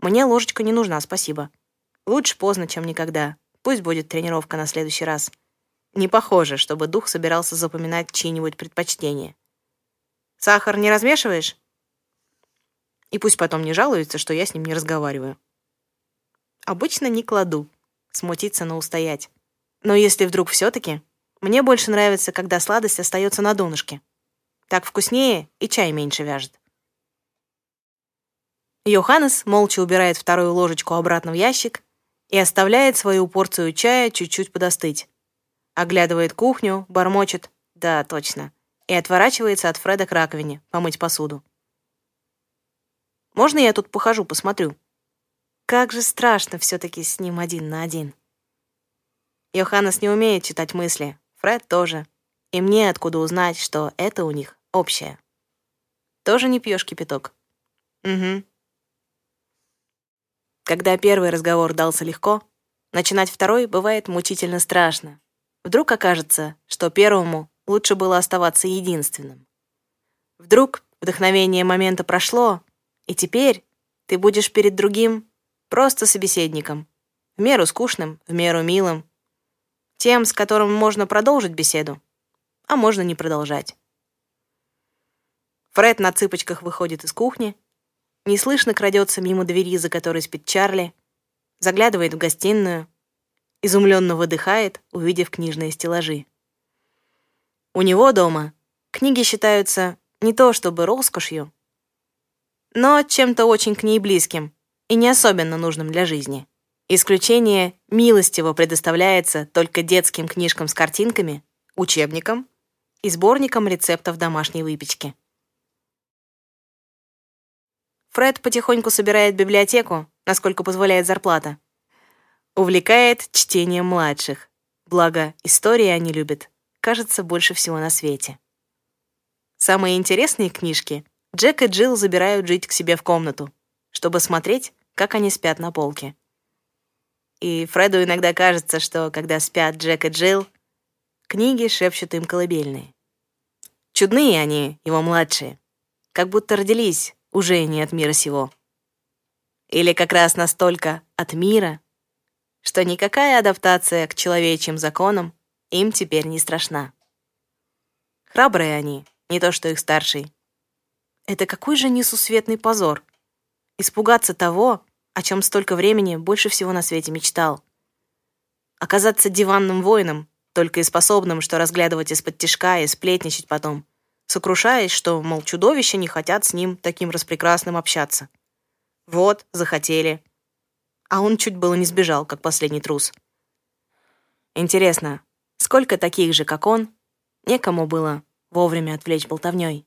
Мне ложечка не нужна, спасибо. Лучше поздно, чем никогда. Пусть будет тренировка на следующий раз. Не похоже, чтобы дух собирался запоминать чьи-нибудь предпочтения. Сахар не размешиваешь? И пусть потом не жалуется, что я с ним не разговариваю. Обычно не кладу. Смутиться на устоять. Но если вдруг все-таки, мне больше нравится, когда сладость остается на донышке. Так вкуснее и чай меньше вяжет. Йоханнес молча убирает вторую ложечку обратно в ящик и оставляет свою порцию чая чуть-чуть подостыть. Оглядывает кухню, бормочет «да, точно» и отворачивается от Фреда к раковине помыть посуду. «Можно я тут похожу, посмотрю?» Как же страшно все-таки с ним один на один. Йоханнес не умеет читать мысли, Фред тоже. И мне откуда узнать, что это у них общее. Тоже не пьешь кипяток? Угу. Когда первый разговор дался легко, начинать второй бывает мучительно страшно. Вдруг окажется, что первому лучше было оставаться единственным. Вдруг вдохновение момента прошло, и теперь ты будешь перед другим просто собеседником, в меру скучным, в меру милым, тем, с которым можно продолжить беседу, а можно не продолжать. Фред на цыпочках выходит из кухни, неслышно крадется мимо двери, за которой спит Чарли, заглядывает в гостиную, изумленно выдыхает, увидев книжные стеллажи. У него дома книги считаются не то чтобы роскошью, но чем-то очень к ней близким и не особенно нужным для жизни. Исключение милостиво предоставляется только детским книжкам с картинками, учебникам и сборникам рецептов домашней выпечки. Фред потихоньку собирает библиотеку, насколько позволяет зарплата. Увлекает чтением младших. Благо, истории они любят, кажется, больше всего на свете. Самые интересные книжки Джек и Джилл забирают жить к себе в комнату, чтобы смотреть, как они спят на полке. И Фреду иногда кажется, что, когда спят Джек и Джилл, книги шепчут им колыбельные. Чудные они, его младшие, как будто родились уже не от мира сего. Или как раз настолько от мира, что никакая адаптация к человечьим законам им теперь не страшна. Храбрые они, не то что их старший. Это какой же несусветный позор. Испугаться того, о чем столько времени больше всего на свете мечтал. Оказаться диванным воином, только и способным, что разглядывать из-под тишка и сплетничать потом сокрушаясь, что, мол, чудовища не хотят с ним таким распрекрасным общаться. Вот, захотели. А он чуть было не сбежал, как последний трус. Интересно, сколько таких же, как он, некому было вовремя отвлечь болтовней?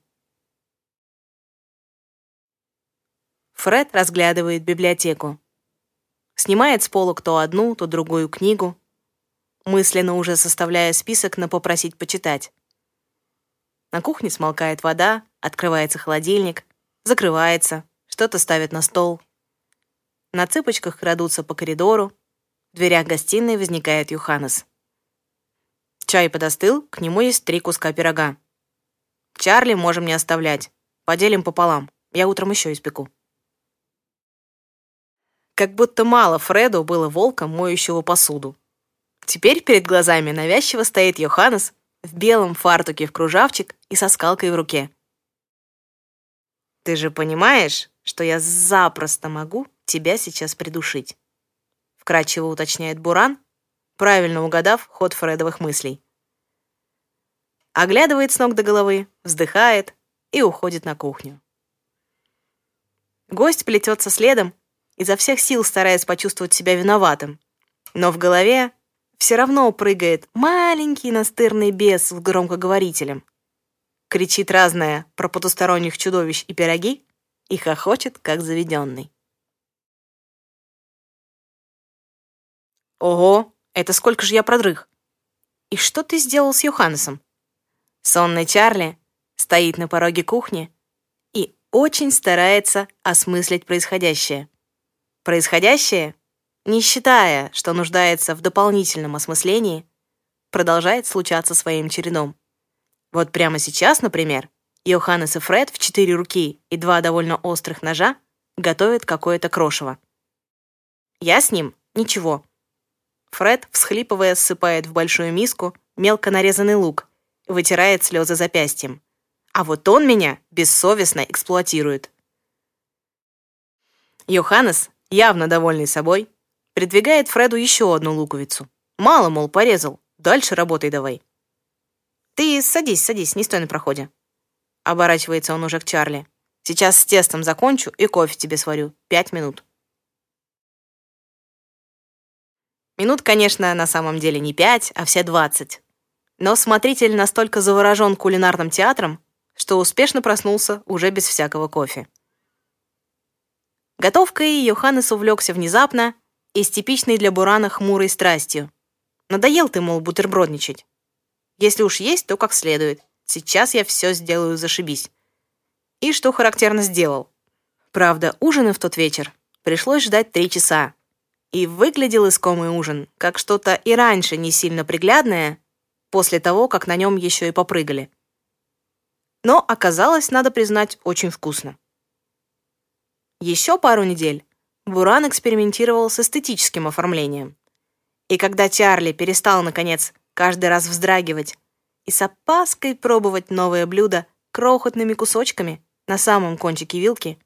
Фред разглядывает библиотеку. Снимает с полок то одну, то другую книгу, мысленно уже составляя список на попросить почитать. На кухне смолкает вода, открывается холодильник, закрывается, что-то ставят на стол. На цыпочках крадутся по коридору. В дверях гостиной возникает Юханес. Чай подостыл, к нему есть три куска пирога. Чарли можем не оставлять. Поделим пополам. Я утром еще испеку. Как будто мало Фреду было волком, моющего посуду. Теперь перед глазами навязчиво стоит Йоханнес в белом фартуке в кружавчик и со скалкой в руке. «Ты же понимаешь, что я запросто могу тебя сейчас придушить?» Вкратчиво уточняет Буран, правильно угадав ход Фредовых мыслей. Оглядывает с ног до головы, вздыхает и уходит на кухню. Гость плетется следом, изо всех сил стараясь почувствовать себя виноватым. Но в голове все равно прыгает маленький настырный бес с громкоговорителем. Кричит разное про потусторонних чудовищ и пироги и хохочет, как заведенный. Ого, это сколько же я продрых. И что ты сделал с Йоханнесом? Сонный Чарли стоит на пороге кухни и очень старается осмыслить происходящее. Происходящее, не считая, что нуждается в дополнительном осмыслении, продолжает случаться своим чередом. Вот прямо сейчас, например, Йоханнес и Фред в четыре руки и два довольно острых ножа готовят какое-то крошево. Я с ним ничего. Фред, всхлипывая, ссыпает в большую миску мелко нарезанный лук, вытирает слезы запястьем. А вот он меня бессовестно эксплуатирует. Йоханнес, явно довольный собой, придвигает Фреду еще одну луковицу. Мало, мол, порезал. Дальше работай давай. Ты садись, садись, не стой на проходе. Оборачивается он уже к Чарли. Сейчас с тестом закончу и кофе тебе сварю. Пять минут. Минут, конечно, на самом деле не пять, а все двадцать. Но смотритель настолько заворожен кулинарным театром, что успешно проснулся уже без всякого кофе. Готовкой Йоханнес увлекся внезапно и с типичной для Бурана хмурой страстью. Надоел ты, мол, бутербродничать. Если уж есть, то как следует. Сейчас я все сделаю зашибись. И что характерно сделал. Правда, ужины в тот вечер пришлось ждать три часа, и выглядел искомый ужин, как что-то и раньше не сильно приглядное, после того, как на нем еще и попрыгали. Но оказалось, надо признать, очень вкусно. Еще пару недель Буран экспериментировал с эстетическим оформлением. И когда Чарли перестал, наконец, каждый раз вздрагивать и с опаской пробовать новое блюдо крохотными кусочками на самом кончике вилки,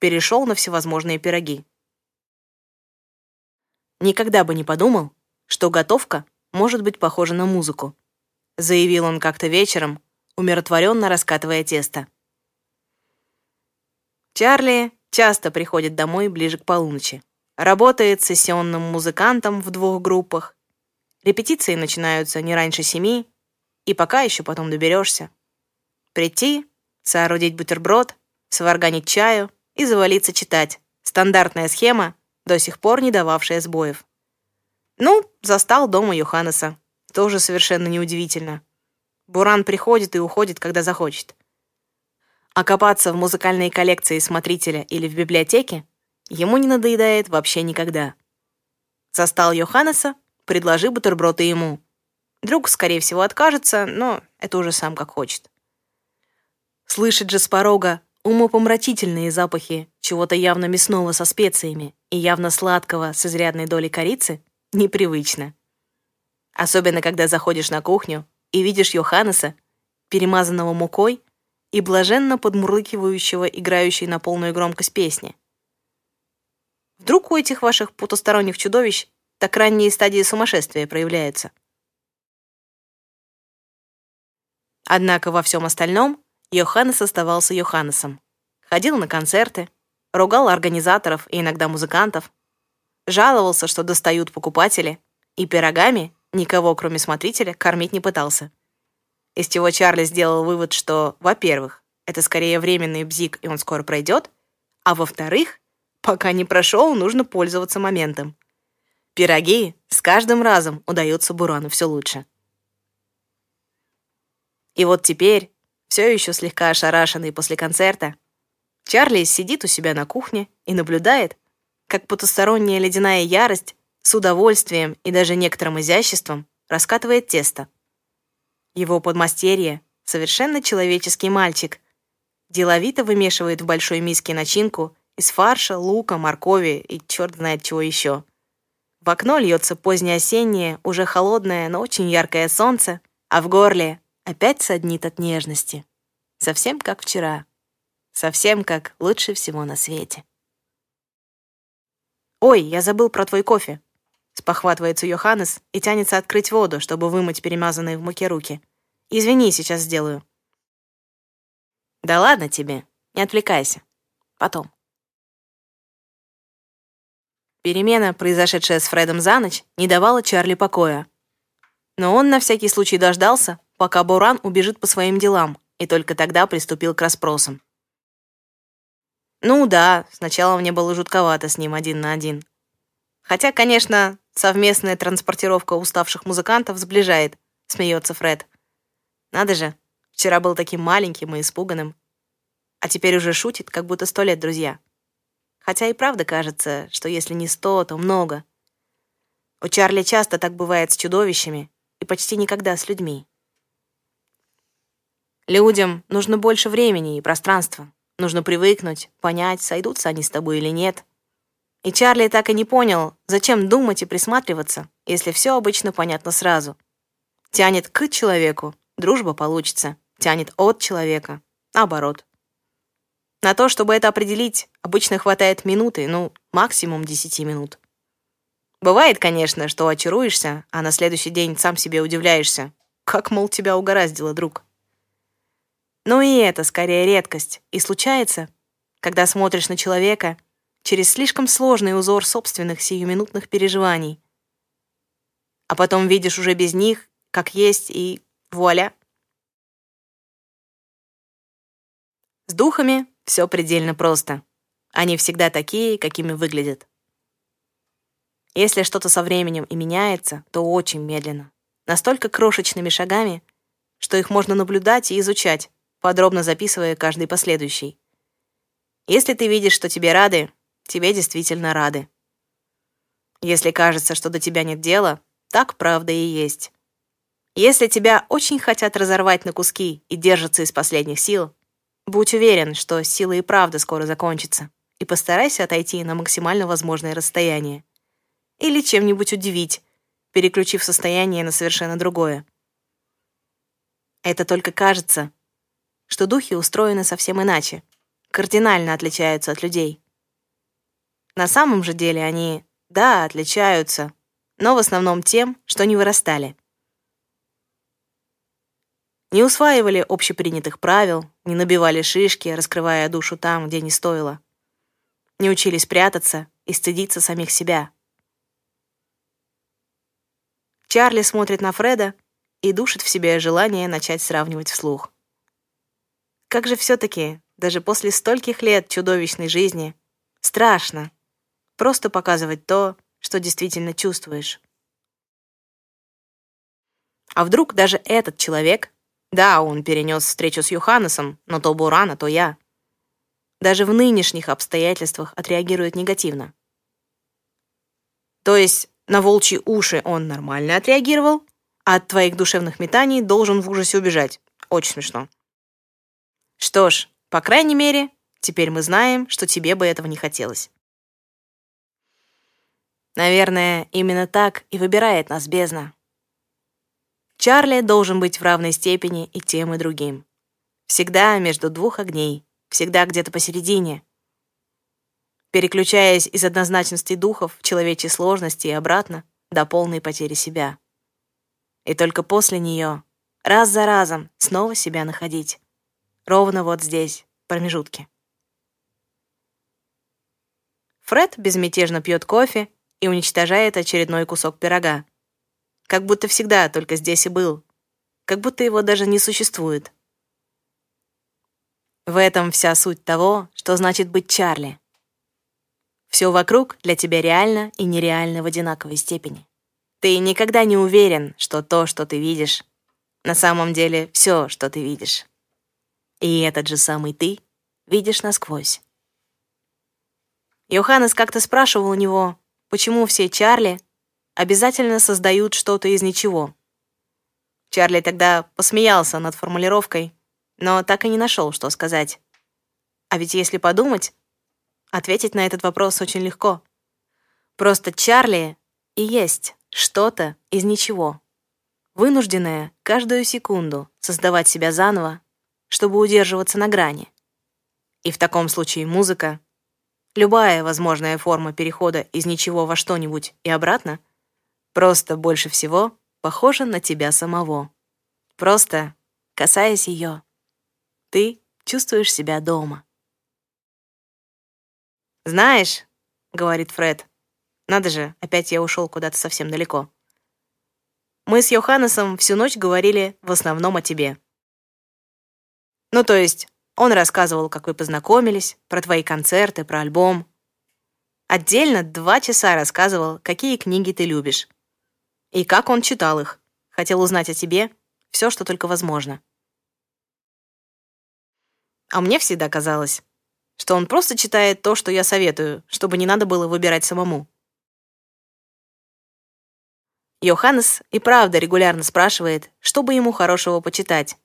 перешел на всевозможные пироги. Никогда бы не подумал, что готовка может быть похожа на музыку, заявил он как-то вечером, умиротворенно раскатывая тесто. Чарли часто приходит домой ближе к полуночи. Работает сессионным музыкантом в двух группах. Репетиции начинаются не раньше семи, и пока еще потом доберешься. Прийти, соорудить бутерброд, сварганить чаю и завалиться читать. Стандартная схема, до сих пор не дававшая сбоев. Ну, застал дома Йоханнеса. Тоже совершенно неудивительно. Буран приходит и уходит, когда захочет. А копаться в музыкальной коллекции смотрителя или в библиотеке ему не надоедает вообще никогда. Застал Йоханнеса, предложи бутерброд и ему. Друг, скорее всего, откажется, но это уже сам как хочет. Слышит же с порога умопомрачительные запахи чего-то явно мясного со специями и явно сладкого с изрядной долей корицы непривычно. Особенно, когда заходишь на кухню и видишь Йоханнеса, перемазанного мукой и блаженно подмурлыкивающего, играющей на полную громкость песни. Вдруг у этих ваших потусторонних чудовищ так ранние стадии сумасшествия проявляются? Однако во всем остальном Йоханнес оставался Йоханнесом. Ходил на концерты, ругал организаторов и иногда музыкантов, жаловался, что достают покупатели, и пирогами никого, кроме смотрителя, кормить не пытался. Из чего Чарли сделал вывод, что, во-первых, это скорее временный бзик, и он скоро пройдет, а во-вторых, пока не прошел, нужно пользоваться моментом. Пироги с каждым разом удаются Бурану все лучше. И вот теперь, все еще слегка ошарашенный после концерта, Чарли сидит у себя на кухне и наблюдает, как потусторонняя ледяная ярость с удовольствием и даже некоторым изяществом раскатывает тесто. Его подмастерье — совершенно человеческий мальчик. Деловито вымешивает в большой миске начинку из фарша, лука, моркови и черт знает чего еще. В окно льется позднее осеннее, уже холодное, но очень яркое солнце, а в горле опять саднит от нежности. Совсем как вчера. Совсем как лучше всего на свете. «Ой, я забыл про твой кофе», — спохватывается Йоханнес и тянется открыть воду, чтобы вымыть перемазанные в муке руки. «Извини, сейчас сделаю». «Да ладно тебе, не отвлекайся. Потом». Перемена, произошедшая с Фредом за ночь, не давала Чарли покоя. Но он на всякий случай дождался, пока Буран убежит по своим делам, и только тогда приступил к расспросам. Ну да, сначала мне было жутковато с ним один на один. Хотя, конечно, совместная транспортировка уставших музыкантов сближает, смеется Фред. Надо же, вчера был таким маленьким и испуганным. А теперь уже шутит, как будто сто лет друзья. Хотя и правда кажется, что если не сто, то много. У Чарли часто так бывает с чудовищами и почти никогда с людьми. Людям нужно больше времени и пространства. Нужно привыкнуть, понять, сойдутся они с тобой или нет. И Чарли так и не понял, зачем думать и присматриваться, если все обычно понятно сразу. Тянет к человеку, дружба получится. Тянет от человека, наоборот. На то, чтобы это определить, обычно хватает минуты, ну, максимум 10 минут. Бывает, конечно, что очаруешься, а на следующий день сам себе удивляешься. Как, мол, тебя угораздило, друг. Но и это скорее редкость, и случается, когда смотришь на человека через слишком сложный узор собственных сиюминутных переживаний. А потом видишь уже без них, как есть, и вуаля. С духами все предельно просто. Они всегда такие, какими выглядят. Если что-то со временем и меняется, то очень медленно. Настолько крошечными шагами, что их можно наблюдать и изучать, подробно записывая каждый последующий. Если ты видишь, что тебе рады, тебе действительно рады. Если кажется, что до тебя нет дела, так правда и есть. Если тебя очень хотят разорвать на куски и держатся из последних сил, будь уверен, что сила и правда скоро закончится, и постарайся отойти на максимально возможное расстояние. Или чем-нибудь удивить, переключив состояние на совершенно другое. Это только кажется, что духи устроены совсем иначе, кардинально отличаются от людей. На самом же деле они, да, отличаются, но в основном тем, что не вырастали. Не усваивали общепринятых правил, не набивали шишки, раскрывая душу там, где не стоило. Не учились прятаться и стыдиться самих себя. Чарли смотрит на Фреда и душит в себе желание начать сравнивать вслух. Как же все-таки, даже после стольких лет чудовищной жизни, страшно просто показывать то, что действительно чувствуешь. А вдруг даже этот человек, да, он перенес встречу с Юханесом, но то Бурана, то я, даже в нынешних обстоятельствах отреагирует негативно. То есть на волчьи уши он нормально отреагировал, а от твоих душевных метаний должен в ужасе убежать. Очень смешно. Что ж, по крайней мере, теперь мы знаем, что тебе бы этого не хотелось. Наверное, именно так и выбирает нас бездна. Чарли должен быть в равной степени и тем, и другим. Всегда между двух огней, всегда где-то посередине. Переключаясь из однозначности духов в человечьей сложности и обратно до полной потери себя. И только после нее, раз за разом, снова себя находить. Ровно вот здесь, в промежутке. Фред безмятежно пьет кофе и уничтожает очередной кусок пирога. Как будто всегда только здесь и был. Как будто его даже не существует. В этом вся суть того, что значит быть Чарли. Все вокруг для тебя реально и нереально в одинаковой степени. Ты никогда не уверен, что то, что ты видишь, на самом деле все, что ты видишь. И этот же самый ты видишь насквозь. Йоханнес как-то спрашивал у него, почему все Чарли обязательно создают что-то из ничего. Чарли тогда посмеялся над формулировкой, но так и не нашел, что сказать. А ведь если подумать, ответить на этот вопрос очень легко. Просто Чарли и есть что-то из ничего, вынужденное каждую секунду создавать себя заново чтобы удерживаться на грани. И в таком случае музыка, любая возможная форма перехода из ничего во что-нибудь и обратно, просто больше всего похожа на тебя самого. Просто, касаясь ее, ты чувствуешь себя дома. «Знаешь», — говорит Фред, Надо же, опять я ушел куда-то совсем далеко. Мы с Йоханнесом всю ночь говорили в основном о тебе. Ну, то есть, он рассказывал, как вы познакомились, про твои концерты, про альбом. Отдельно два часа рассказывал, какие книги ты любишь. И как он читал их. Хотел узнать о тебе все, что только возможно. А мне всегда казалось, что он просто читает то, что я советую, чтобы не надо было выбирать самому. Йоханнес и правда регулярно спрашивает, что бы ему хорошего почитать.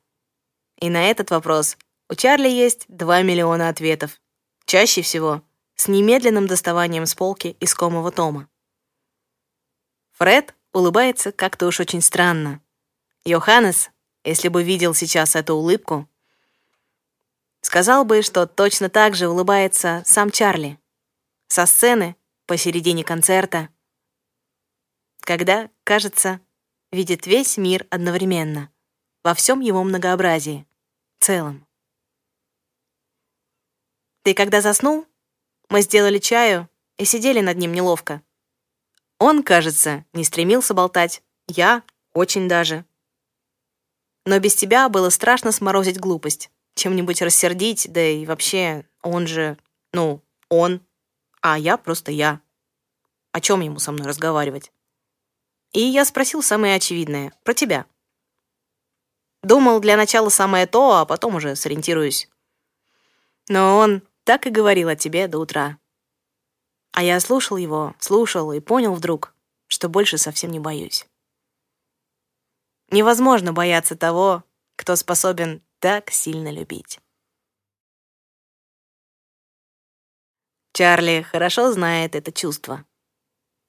И на этот вопрос у Чарли есть 2 миллиона ответов. Чаще всего с немедленным доставанием с полки искомого тома. Фред улыбается как-то уж очень странно. Йоханнес, если бы видел сейчас эту улыбку, сказал бы, что точно так же улыбается сам Чарли. Со сцены, посередине концерта, когда, кажется, видит весь мир одновременно, во всем его многообразии, целом. Ты когда заснул, мы сделали чаю и сидели над ним неловко. Он, кажется, не стремился болтать, я очень даже. Но без тебя было страшно сморозить глупость, чем-нибудь рассердить, да и вообще, он же, ну, он, а я просто я. О чем ему со мной разговаривать? И я спросил самое очевидное, про тебя. Думал, для начала самое то, а потом уже сориентируюсь. Но он так и говорил о тебе до утра. А я слушал его, слушал и понял вдруг, что больше совсем не боюсь. Невозможно бояться того, кто способен так сильно любить. Чарли хорошо знает это чувство.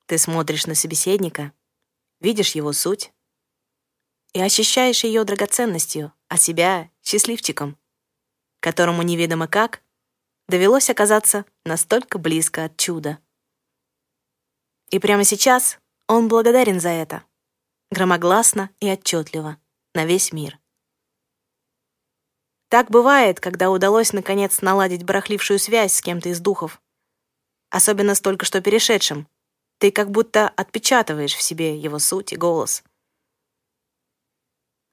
Ты смотришь на собеседника, видишь его суть и ощущаешь ее драгоценностью, а себя — счастливчиком, которому неведомо как довелось оказаться настолько близко от чуда. И прямо сейчас он благодарен за это, громогласно и отчетливо, на весь мир. Так бывает, когда удалось наконец наладить барахлившую связь с кем-то из духов. Особенно с только что перешедшим. Ты как будто отпечатываешь в себе его суть и голос.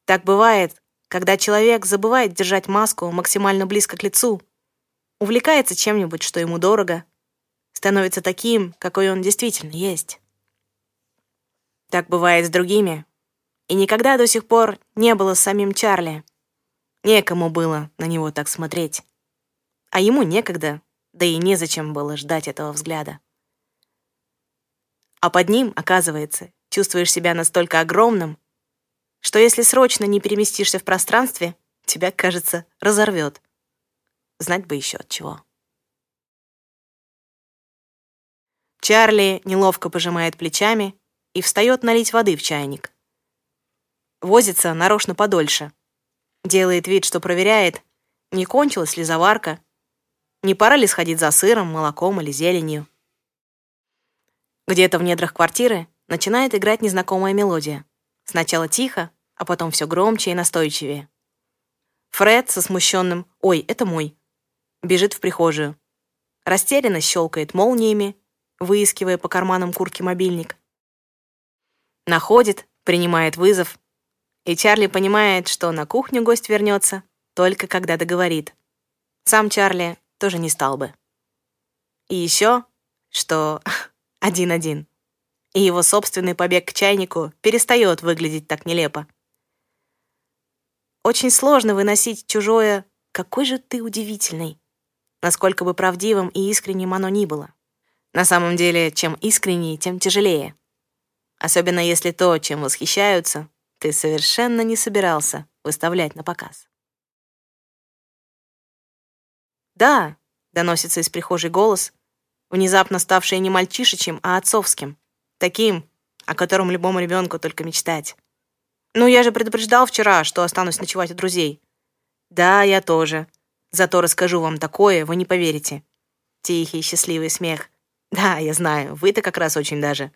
Так бывает, когда человек забывает держать маску максимально близко к лицу, увлекается чем-нибудь, что ему дорого, становится таким, какой он действительно есть. Так бывает с другими. И никогда до сих пор не было с самим Чарли. Некому было на него так смотреть. А ему некогда, да и незачем было ждать этого взгляда. А под ним, оказывается, чувствуешь себя настолько огромным, что если срочно не переместишься в пространстве, тебя, кажется, разорвет. Знать бы еще от чего. Чарли неловко пожимает плечами и встает налить воды в чайник. Возится нарочно подольше. Делает вид, что проверяет, не кончилась ли заварка, не пора ли сходить за сыром, молоком или зеленью. Где-то в недрах квартиры начинает играть незнакомая мелодия. Сначала тихо, а потом все громче и настойчивее. Фред со смущенным «Ой, это мой» бежит в прихожую. Растерянно щелкает молниями, выискивая по карманам куртки мобильник. Находит, принимает вызов. И Чарли понимает, что на кухню гость вернется только когда договорит. Сам Чарли тоже не стал бы. И еще, что один-один. И его собственный побег к чайнику перестает выглядеть так нелепо. Очень сложно выносить чужое «какой же ты удивительный», насколько бы правдивым и искренним оно ни было. На самом деле, чем искреннее, тем тяжелее. Особенно если то, чем восхищаются, ты совершенно не собирался выставлять на показ. «Да», — доносится из прихожей голос, внезапно ставший не мальчишечьим, а отцовским, таким, о котором любому ребенку только мечтать. «Ну, я же предупреждал вчера, что останусь ночевать у друзей». «Да, я тоже», Зато расскажу вам такое, вы не поверите. Тихий, счастливый смех. Да, я знаю, вы-то как раз очень даже.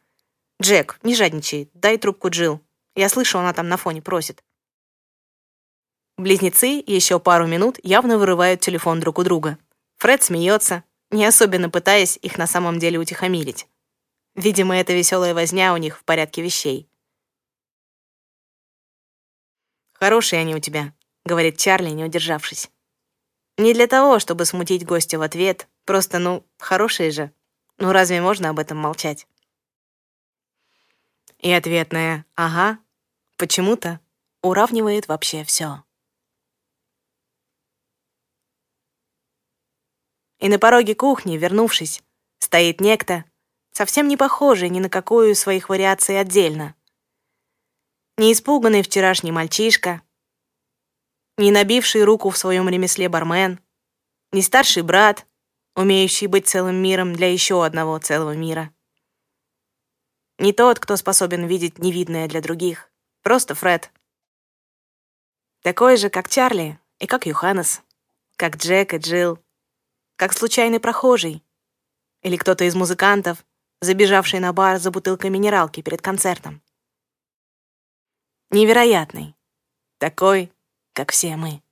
Джек, не жадничай, дай трубку Джил. Я слышу, она там на фоне просит. Близнецы еще пару минут явно вырывают телефон друг у друга. Фред смеется, не особенно пытаясь их на самом деле утихомирить. Видимо, эта веселая возня у них в порядке вещей. «Хорошие они у тебя», — говорит Чарли, не удержавшись. Не для того, чтобы смутить гостя в ответ, просто, ну, хорошие же. Ну, разве можно об этом молчать? И ответная «ага» почему-то уравнивает вообще все. И на пороге кухни, вернувшись, стоит некто, совсем не похожий ни на какую из своих вариаций отдельно. Не испуганный вчерашний мальчишка, не набивший руку в своем ремесле бармен, не старший брат, умеющий быть целым миром для еще одного целого мира. Не тот, кто способен видеть невидное для других, просто Фред. Такой же, как Чарли и как Юханес, как Джек и Джилл, как случайный прохожий или кто-то из музыкантов, забежавший на бар за бутылкой минералки перед концертом. Невероятный. Такой, как все мы.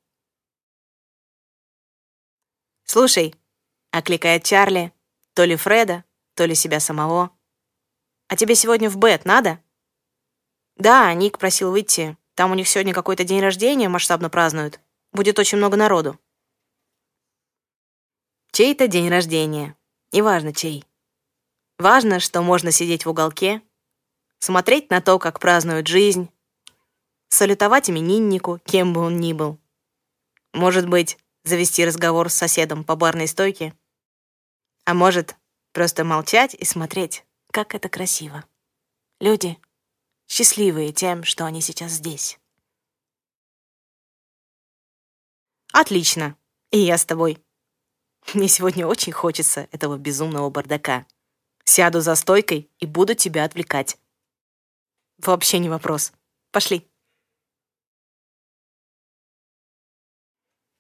«Слушай», — окликает Чарли, то ли Фреда, то ли себя самого. «А тебе сегодня в Бет надо?» «Да, Ник просил выйти. Там у них сегодня какой-то день рождения масштабно празднуют. Будет очень много народу». Чей-то день рождения. Неважно чей. Важно, что можно сидеть в уголке, смотреть на то, как празднуют жизнь, салютовать имениннику, кем бы он ни был. Может быть, завести разговор с соседом по барной стойке. А может, просто молчать и смотреть, как это красиво. Люди счастливые тем, что они сейчас здесь. Отлично. И я с тобой. Мне сегодня очень хочется этого безумного бардака. Сяду за стойкой и буду тебя отвлекать. Вообще не вопрос. Пошли.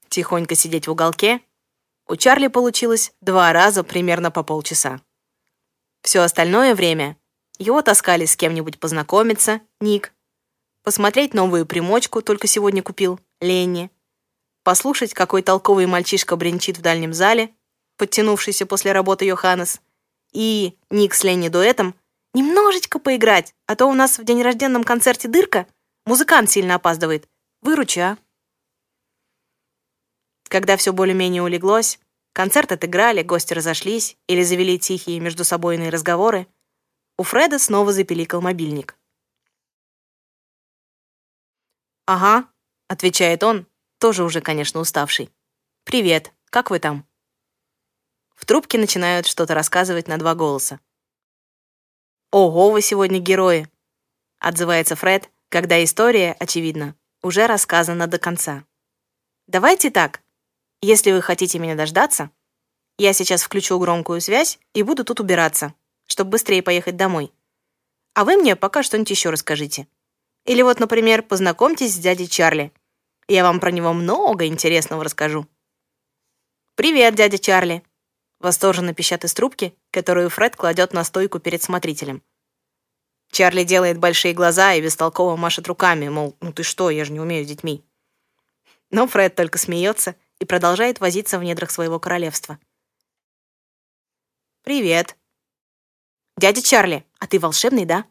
Тихонько сидеть в уголке у Чарли получилось два раза примерно по полчаса. Все остальное время его таскали с кем-нибудь познакомиться, Ник, посмотреть новую примочку, только сегодня купил, Ленни, послушать, какой толковый мальчишка бренчит в дальнем зале, подтянувшийся после работы Йоханнес, и Ник с Ленни дуэтом немножечко поиграть, а то у нас в день рожденном концерте дырка, музыкант сильно опаздывает. Выручи, а. Когда все более-менее улеглось, концерт отыграли, гости разошлись или завели тихие междусобойные разговоры, у Фреда снова запиликал мобильник. «Ага», — отвечает он, тоже уже, конечно, уставший. «Привет, как вы там?» В трубке начинают что-то рассказывать на два голоса. «Ого, вы сегодня герои!» — отзывается Фред, когда история, очевидно, уже рассказана до конца. «Давайте так. Если вы хотите меня дождаться, я сейчас включу громкую связь и буду тут убираться, чтобы быстрее поехать домой. А вы мне пока что-нибудь еще расскажите. Или вот, например, познакомьтесь с дядей Чарли. Я вам про него много интересного расскажу. «Привет, дядя Чарли!» Восторженно пищат из трубки, которую Фред кладет на стойку перед смотрителем. Чарли делает большие глаза и бестолково машет руками, мол, ну ты что, я же не умею с детьми. Но Фред только смеется и продолжает возиться в недрах своего королевства. «Привет!» «Дядя Чарли, а ты волшебный, да?»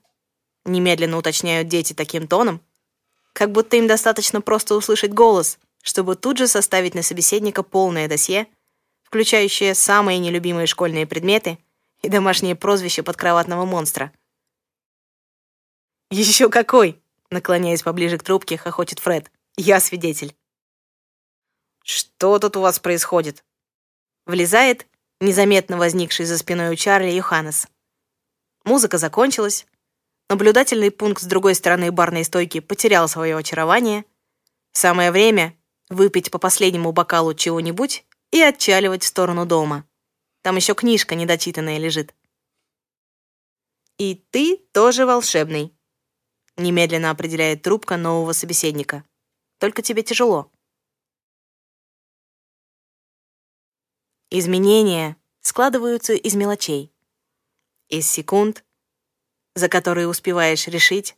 Немедленно уточняют дети таким тоном, как будто им достаточно просто услышать голос, чтобы тут же составить на собеседника полное досье, включающее самые нелюбимые школьные предметы и домашние прозвища подкроватного монстра. «Еще какой!» — наклоняясь поближе к трубке, хохочет Фред. «Я свидетель». «Что тут у вас происходит?» Влезает незаметно возникший за спиной у Чарли Йоханнес. Музыка закончилась, Наблюдательный пункт с другой стороны барной стойки потерял свое очарование. Самое время выпить по последнему бокалу чего-нибудь и отчаливать в сторону дома. Там еще книжка недочитанная лежит. «И ты тоже волшебный», — немедленно определяет трубка нового собеседника. «Только тебе тяжело». Изменения складываются из мелочей. Из секунд, за которые успеваешь решить,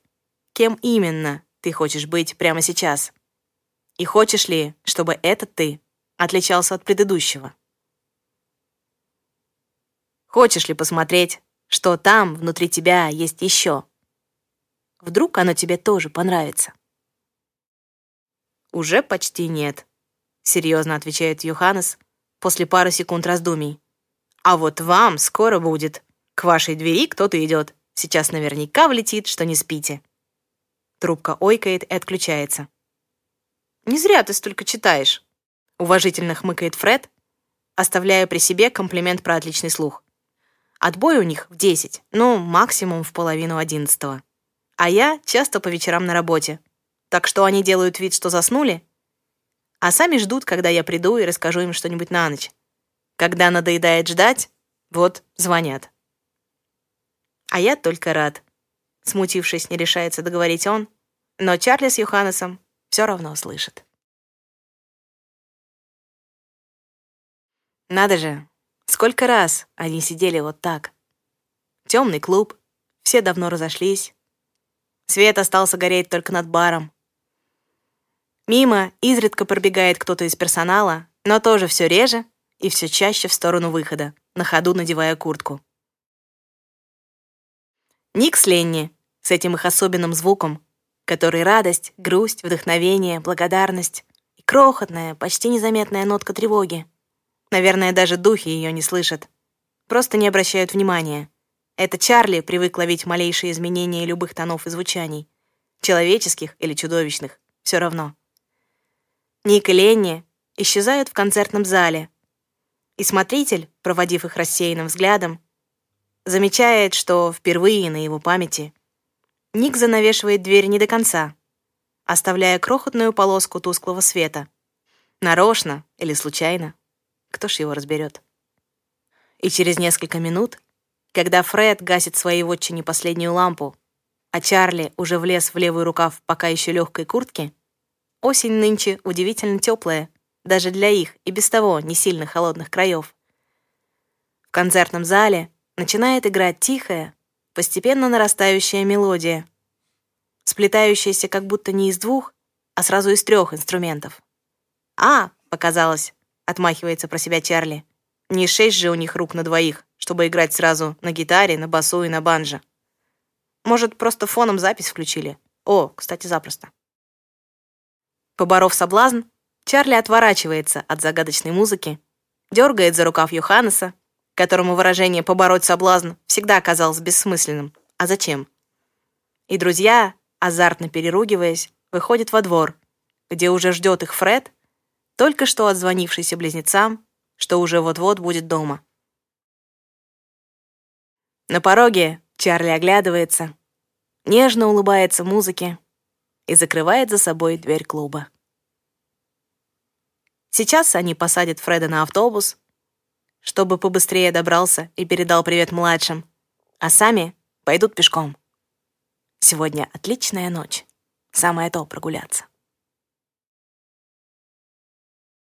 кем именно ты хочешь быть прямо сейчас. И хочешь ли, чтобы этот ты отличался от предыдущего? Хочешь ли посмотреть, что там, внутри тебя, есть еще. Вдруг оно тебе тоже понравится. «Уже почти нет», — серьезно отвечает Йоханнес после пары секунд раздумий. «А вот вам скоро будет. К вашей двери кто-то идет. Сейчас наверняка влетит, что не спите». Трубка ойкает и отключается. «Не зря ты столько читаешь», — уважительно хмыкает Фред, оставляя при себе комплимент про отличный слух. Отбой у них в десять, ну, максимум в половину одиннадцатого. А я часто по вечерам на работе. Так что они делают вид, что заснули, а сами ждут, когда я приду и расскажу им что-нибудь на ночь. Когда надоедает ждать, вот звонят. А я только рад. Смутившись, не решается договорить он, но Чарли с Йоханнесом все равно слышит. Надо же, сколько раз они сидели вот так. Темный клуб, все давно разошлись. Свет остался гореть только над баром. Мимо изредка пробегает кто-то из персонала, но тоже все реже и все чаще в сторону выхода, на ходу надевая куртку. Ник с Ленни, с этим их особенным звуком, который радость, грусть, вдохновение, благодарность и крохотная, почти незаметная нотка тревоги. Наверное, даже духи ее не слышат. Просто не обращают внимания. Это Чарли привык ловить малейшие изменения любых тонов и звучаний. Человеческих или чудовищных. Все равно. Ник и Ленни исчезают в концертном зале. И смотритель, проводив их рассеянным взглядом, замечает, что впервые на его памяти Ник занавешивает дверь не до конца, оставляя крохотную полоску тусклого света. Нарочно или случайно, кто ж его разберет. И через несколько минут, когда Фред гасит своей вотчине последнюю лампу, а Чарли уже влез в левый рукав пока еще легкой куртки, Осень нынче удивительно теплая, даже для их и без того не сильно холодных краев. В концертном зале начинает играть тихая, постепенно нарастающая мелодия, сплетающаяся как будто не из двух, а сразу из трех инструментов. «А, показалось», — отмахивается про себя Чарли. «Не шесть же у них рук на двоих, чтобы играть сразу на гитаре, на басу и на банджо. Может, просто фоном запись включили? О, кстати, запросто». Поборов соблазн, Чарли отворачивается от загадочной музыки, дергает за рукав Йоханнеса, которому выражение «побороть соблазн» всегда казалось бессмысленным. А зачем? И друзья, азартно переругиваясь, выходят во двор, где уже ждет их Фред, только что отзвонившийся близнецам, что уже вот-вот будет дома. На пороге Чарли оглядывается, нежно улыбается музыке, и закрывает за собой дверь клуба. Сейчас они посадят Фреда на автобус, чтобы побыстрее добрался и передал привет младшим, а сами пойдут пешком. Сегодня отличная ночь. Самое то прогуляться.